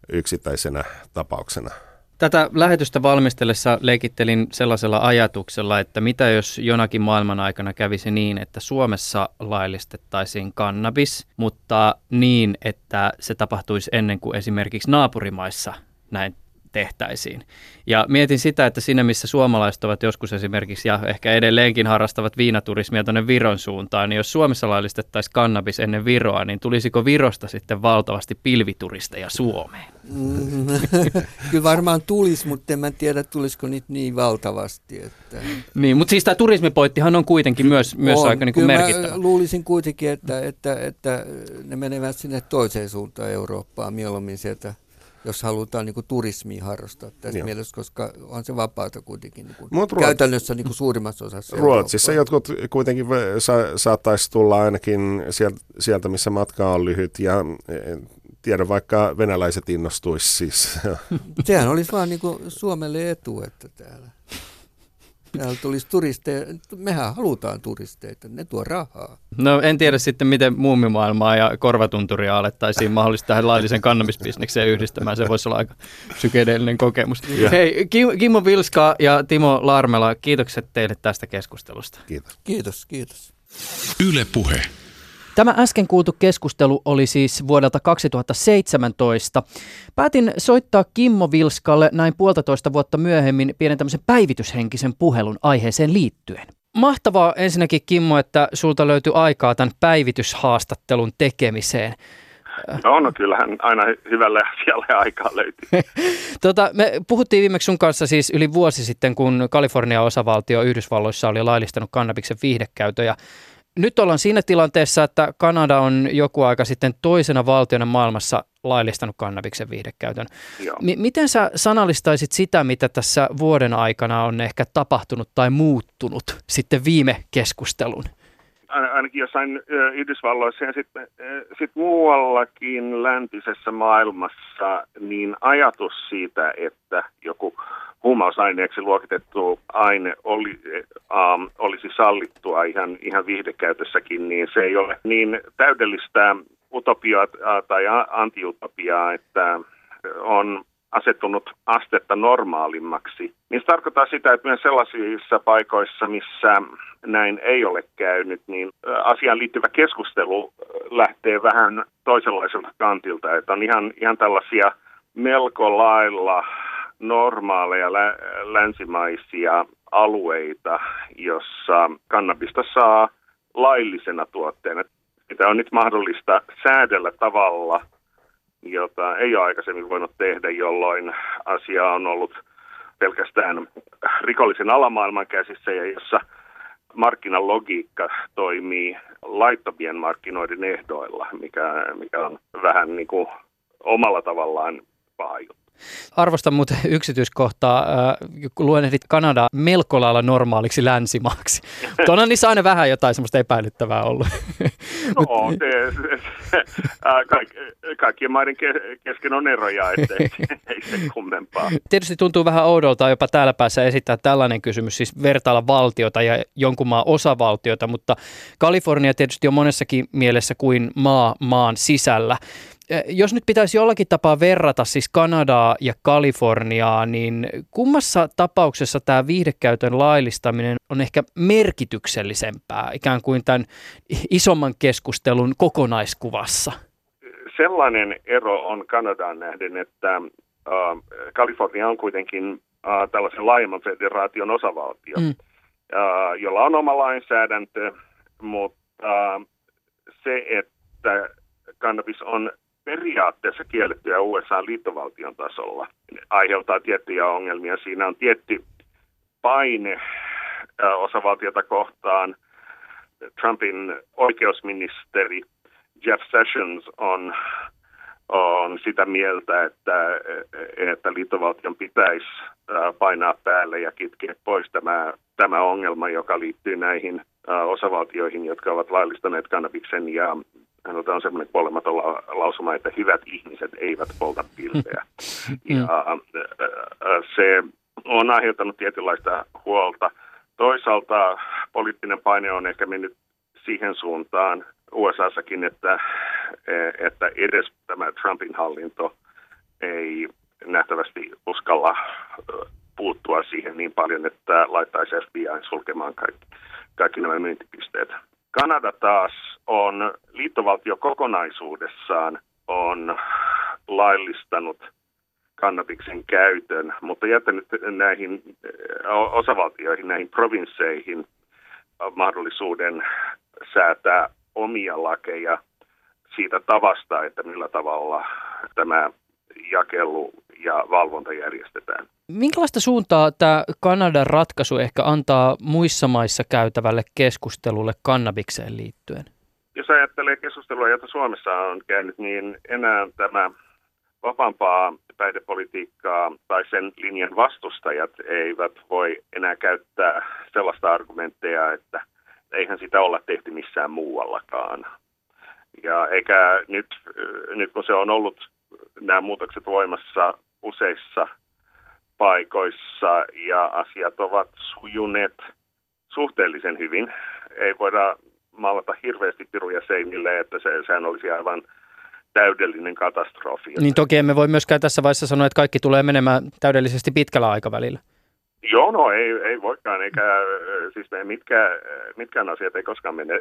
yksittäisenä tapauksena. Tätä lähetystä valmistellessa leikittelin sellaisella ajatuksella, että mitä jos jonakin maailman aikana kävisi niin, että Suomessa laillistettaisiin kannabis, mutta niin, että se tapahtuisi ennen kuin esimerkiksi naapurimaissa näin tehtäisiin. Ja mietin sitä, että siinä missä suomalaiset ovat joskus esimerkiksi ja ehkä edelleenkin harrastavat viinaturismia tuonne Viron suuntaan, niin jos Suomessa laillistettaisiin kannabis ennen Viroa, niin tulisiko Virosta sitten valtavasti pilvituristeja Suomeen? Mm, [laughs] kyllä varmaan tulisi, mutta en mä tiedä, tulisiko niitä niin valtavasti. Että... Niin, mutta siis tämä turismipoittihan on kuitenkin myös, myös on. aika niin kuin merkittävä. luulisin kuitenkin, että, että, että ne menevät sinne toiseen suuntaan Eurooppaan mieluummin sieltä jos halutaan niin kuin turismia harrastaa tässä Joo. mielessä, koska on se vapaata kuitenkin niin kuin Mut käytännössä niin kuin suurimmassa osassa Ruotsissa Eurooppaa. jotkut kuitenkin sa- saattaisi tulla ainakin sieltä, sieltä, missä matka on lyhyt ja e, tiedä, vaikka venäläiset innostuisi siis. [laughs] Sehän olisi vaan niin kuin Suomelle etu, että täällä Täällä tulisi turisteja. Mehän halutaan turisteita, ne tuo rahaa. No en tiedä sitten, miten muumimaailmaa ja korvatunturia alettaisiin mahdollisesti tähän laillisen kannabisbisnekseen yhdistämään. Se voisi olla aika sykedeellinen kokemus. Ja. Hei, Kimmo Vilska ja Timo Larmela, kiitokset teille tästä keskustelusta. Kiitos. Kiitos, kiitos. Yle Puhe. Tämä äsken kuultu keskustelu oli siis vuodelta 2017. Päätin soittaa Kimmo Vilskalle näin puolitoista vuotta myöhemmin pienen tämmöisen päivityshenkisen puhelun aiheeseen liittyen. Mahtavaa ensinnäkin Kimmo, että sulta löytyi aikaa tämän päivityshaastattelun tekemiseen. No, no kyllähän aina hyvälle asialle aikaa löytyy. [laughs] tota, me puhuttiin viimeksi sun kanssa siis yli vuosi sitten, kun Kalifornian osavaltio Yhdysvalloissa oli laillistanut kannabiksen viihdekäytön ja nyt ollaan siinä tilanteessa, että Kanada on joku aika sitten toisena valtiona maailmassa laillistanut kannabiksen viihdekäytön. M- miten sä sanallistaisit sitä, mitä tässä vuoden aikana on ehkä tapahtunut tai muuttunut sitten viime keskustelun? ainakin jossain Yhdysvalloissa ja sitten sit muuallakin läntisessä maailmassa, niin ajatus siitä, että joku huumausaineeksi luokitettu aine oli, ähm, olisi sallittua ihan, ihan viihdekäytössäkin, niin se ei ole niin täydellistä utopiaa tai antiutopiaa, että on asettunut astetta normaalimmaksi, niin se tarkoittaa sitä, että myös sellaisissa paikoissa, missä näin ei ole käynyt, niin asiaan liittyvä keskustelu lähtee vähän toisenlaiselta kantilta, että on ihan, ihan tällaisia melko lailla normaaleja lä- länsimaisia alueita, jossa kannabista saa laillisena tuotteena. Sitä on nyt mahdollista säädellä tavalla, jota ei ole aikaisemmin voinut tehdä, jolloin asia on ollut pelkästään rikollisen alamaailman käsissä ja jossa markkinalogiikka toimii laittomien markkinoiden ehdoilla, mikä, mikä on vähän niin kuin omalla tavallaan paha juttu. Arvostan muuten yksityiskohtaa, äh, kun luennehdit Kanadaa melko lailla normaaliksi länsimaaksi. Mutta onhan niissä aina vähän jotain semmoista epäilyttävää ollut. No, se, se, se, kaik, kaikkien maiden kesken on eroja, ettei ei se kummempaa. Tietysti tuntuu vähän oudolta jopa täällä päässä esittää tällainen kysymys, siis vertailla valtiota ja jonkun maan osavaltiota, mutta Kalifornia tietysti on monessakin mielessä kuin maa maan sisällä. Jos nyt pitäisi jollakin tapaa verrata siis Kanadaa ja Kaliforniaa, niin kummassa tapauksessa tämä viihdekäytön laillistaminen on ehkä merkityksellisempää ikään kuin tämän isomman keskustelun kokonaiskuvassa? Sellainen ero on Kanadaan nähden, että Kalifornia on kuitenkin tällaisen laajemman federaation osavaltio, mm. jolla on oma lainsäädäntö, mutta se, että kannabis on periaatteessa kiellettyä USA-liittovaltion tasolla aiheuttaa tiettyjä ongelmia. Siinä on tietty paine osavaltiota kohtaan. Trumpin oikeusministeri Jeff Sessions on, on sitä mieltä, että, että liittovaltion pitäisi painaa päälle ja kitkeä pois tämä, tämä ongelma, joka liittyy näihin osavaltioihin, jotka ovat laillistaneet kannabiksen ja on semmoinen kuolematon lausuma, että hyvät ihmiset eivät polta pilveä. [laughs] Mm. Ja se on aiheuttanut tietynlaista huolta. Toisaalta poliittinen paine on ehkä mennyt siihen suuntaan USAssakin, että, että edes tämä Trumpin hallinto ei nähtävästi uskalla puuttua siihen niin paljon, että laittaisi FBI sulkemaan kaikki, kaikki nämä myyntipisteet. Kanada taas on liittovaltio kokonaisuudessaan on laillistanut kannabiksen käytön, mutta jättänyt näihin osavaltioihin, näihin provinsseihin mahdollisuuden säätää omia lakeja siitä tavasta, että millä tavalla tämä jakelu ja valvonta järjestetään. Minkälaista suuntaa tämä Kanadan ratkaisu ehkä antaa muissa maissa käytävälle keskustelulle kannabikseen liittyen? Jos ajattelee keskustelua, jota Suomessa on käynyt, niin enää tämä vapaampaa päihdepolitiikkaa tai sen linjan vastustajat eivät voi enää käyttää sellaista argumentteja, että eihän sitä olla tehty missään muuallakaan. Ja eikä nyt, nyt kun se on ollut nämä muutokset voimassa useissa paikoissa ja asiat ovat sujuneet suhteellisen hyvin. Ei voida maalata hirveästi piruja seinille, että se, sehän olisi aivan täydellinen katastrofi. Niin toki emme voi myöskään tässä vaiheessa sanoa, että kaikki tulee menemään täydellisesti pitkällä aikavälillä. Joo, no ei, ei voikaan, eikä siis me mitkä, mitkään asiat ei koskaan mene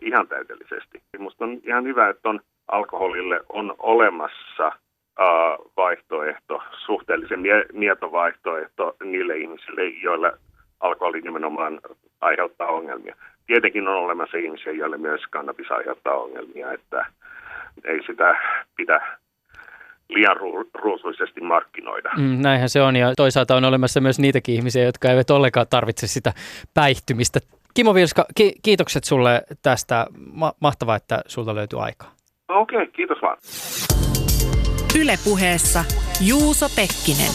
ihan täydellisesti. Minusta on ihan hyvä, että on alkoholille on olemassa vaihtoehto, suhteellisen mieto vaihtoehto niille ihmisille, joille alkoholi nimenomaan aiheuttaa ongelmia. Tietenkin on olemassa ihmisiä, joille myös kannabis aiheuttaa ongelmia, että ei sitä pidä liian ruusuisesti markkinoida. Mm, näinhän se on ja toisaalta on olemassa myös niitäkin ihmisiä, jotka eivät ollenkaan tarvitse sitä päihtymistä. Kimo Vilska, ki- kiitokset sulle tästä. Ma- mahtavaa, että sulta löytyy aikaa. Okei, okay, kiitos vaan. Ylepuheessa Juuso Pekkinen.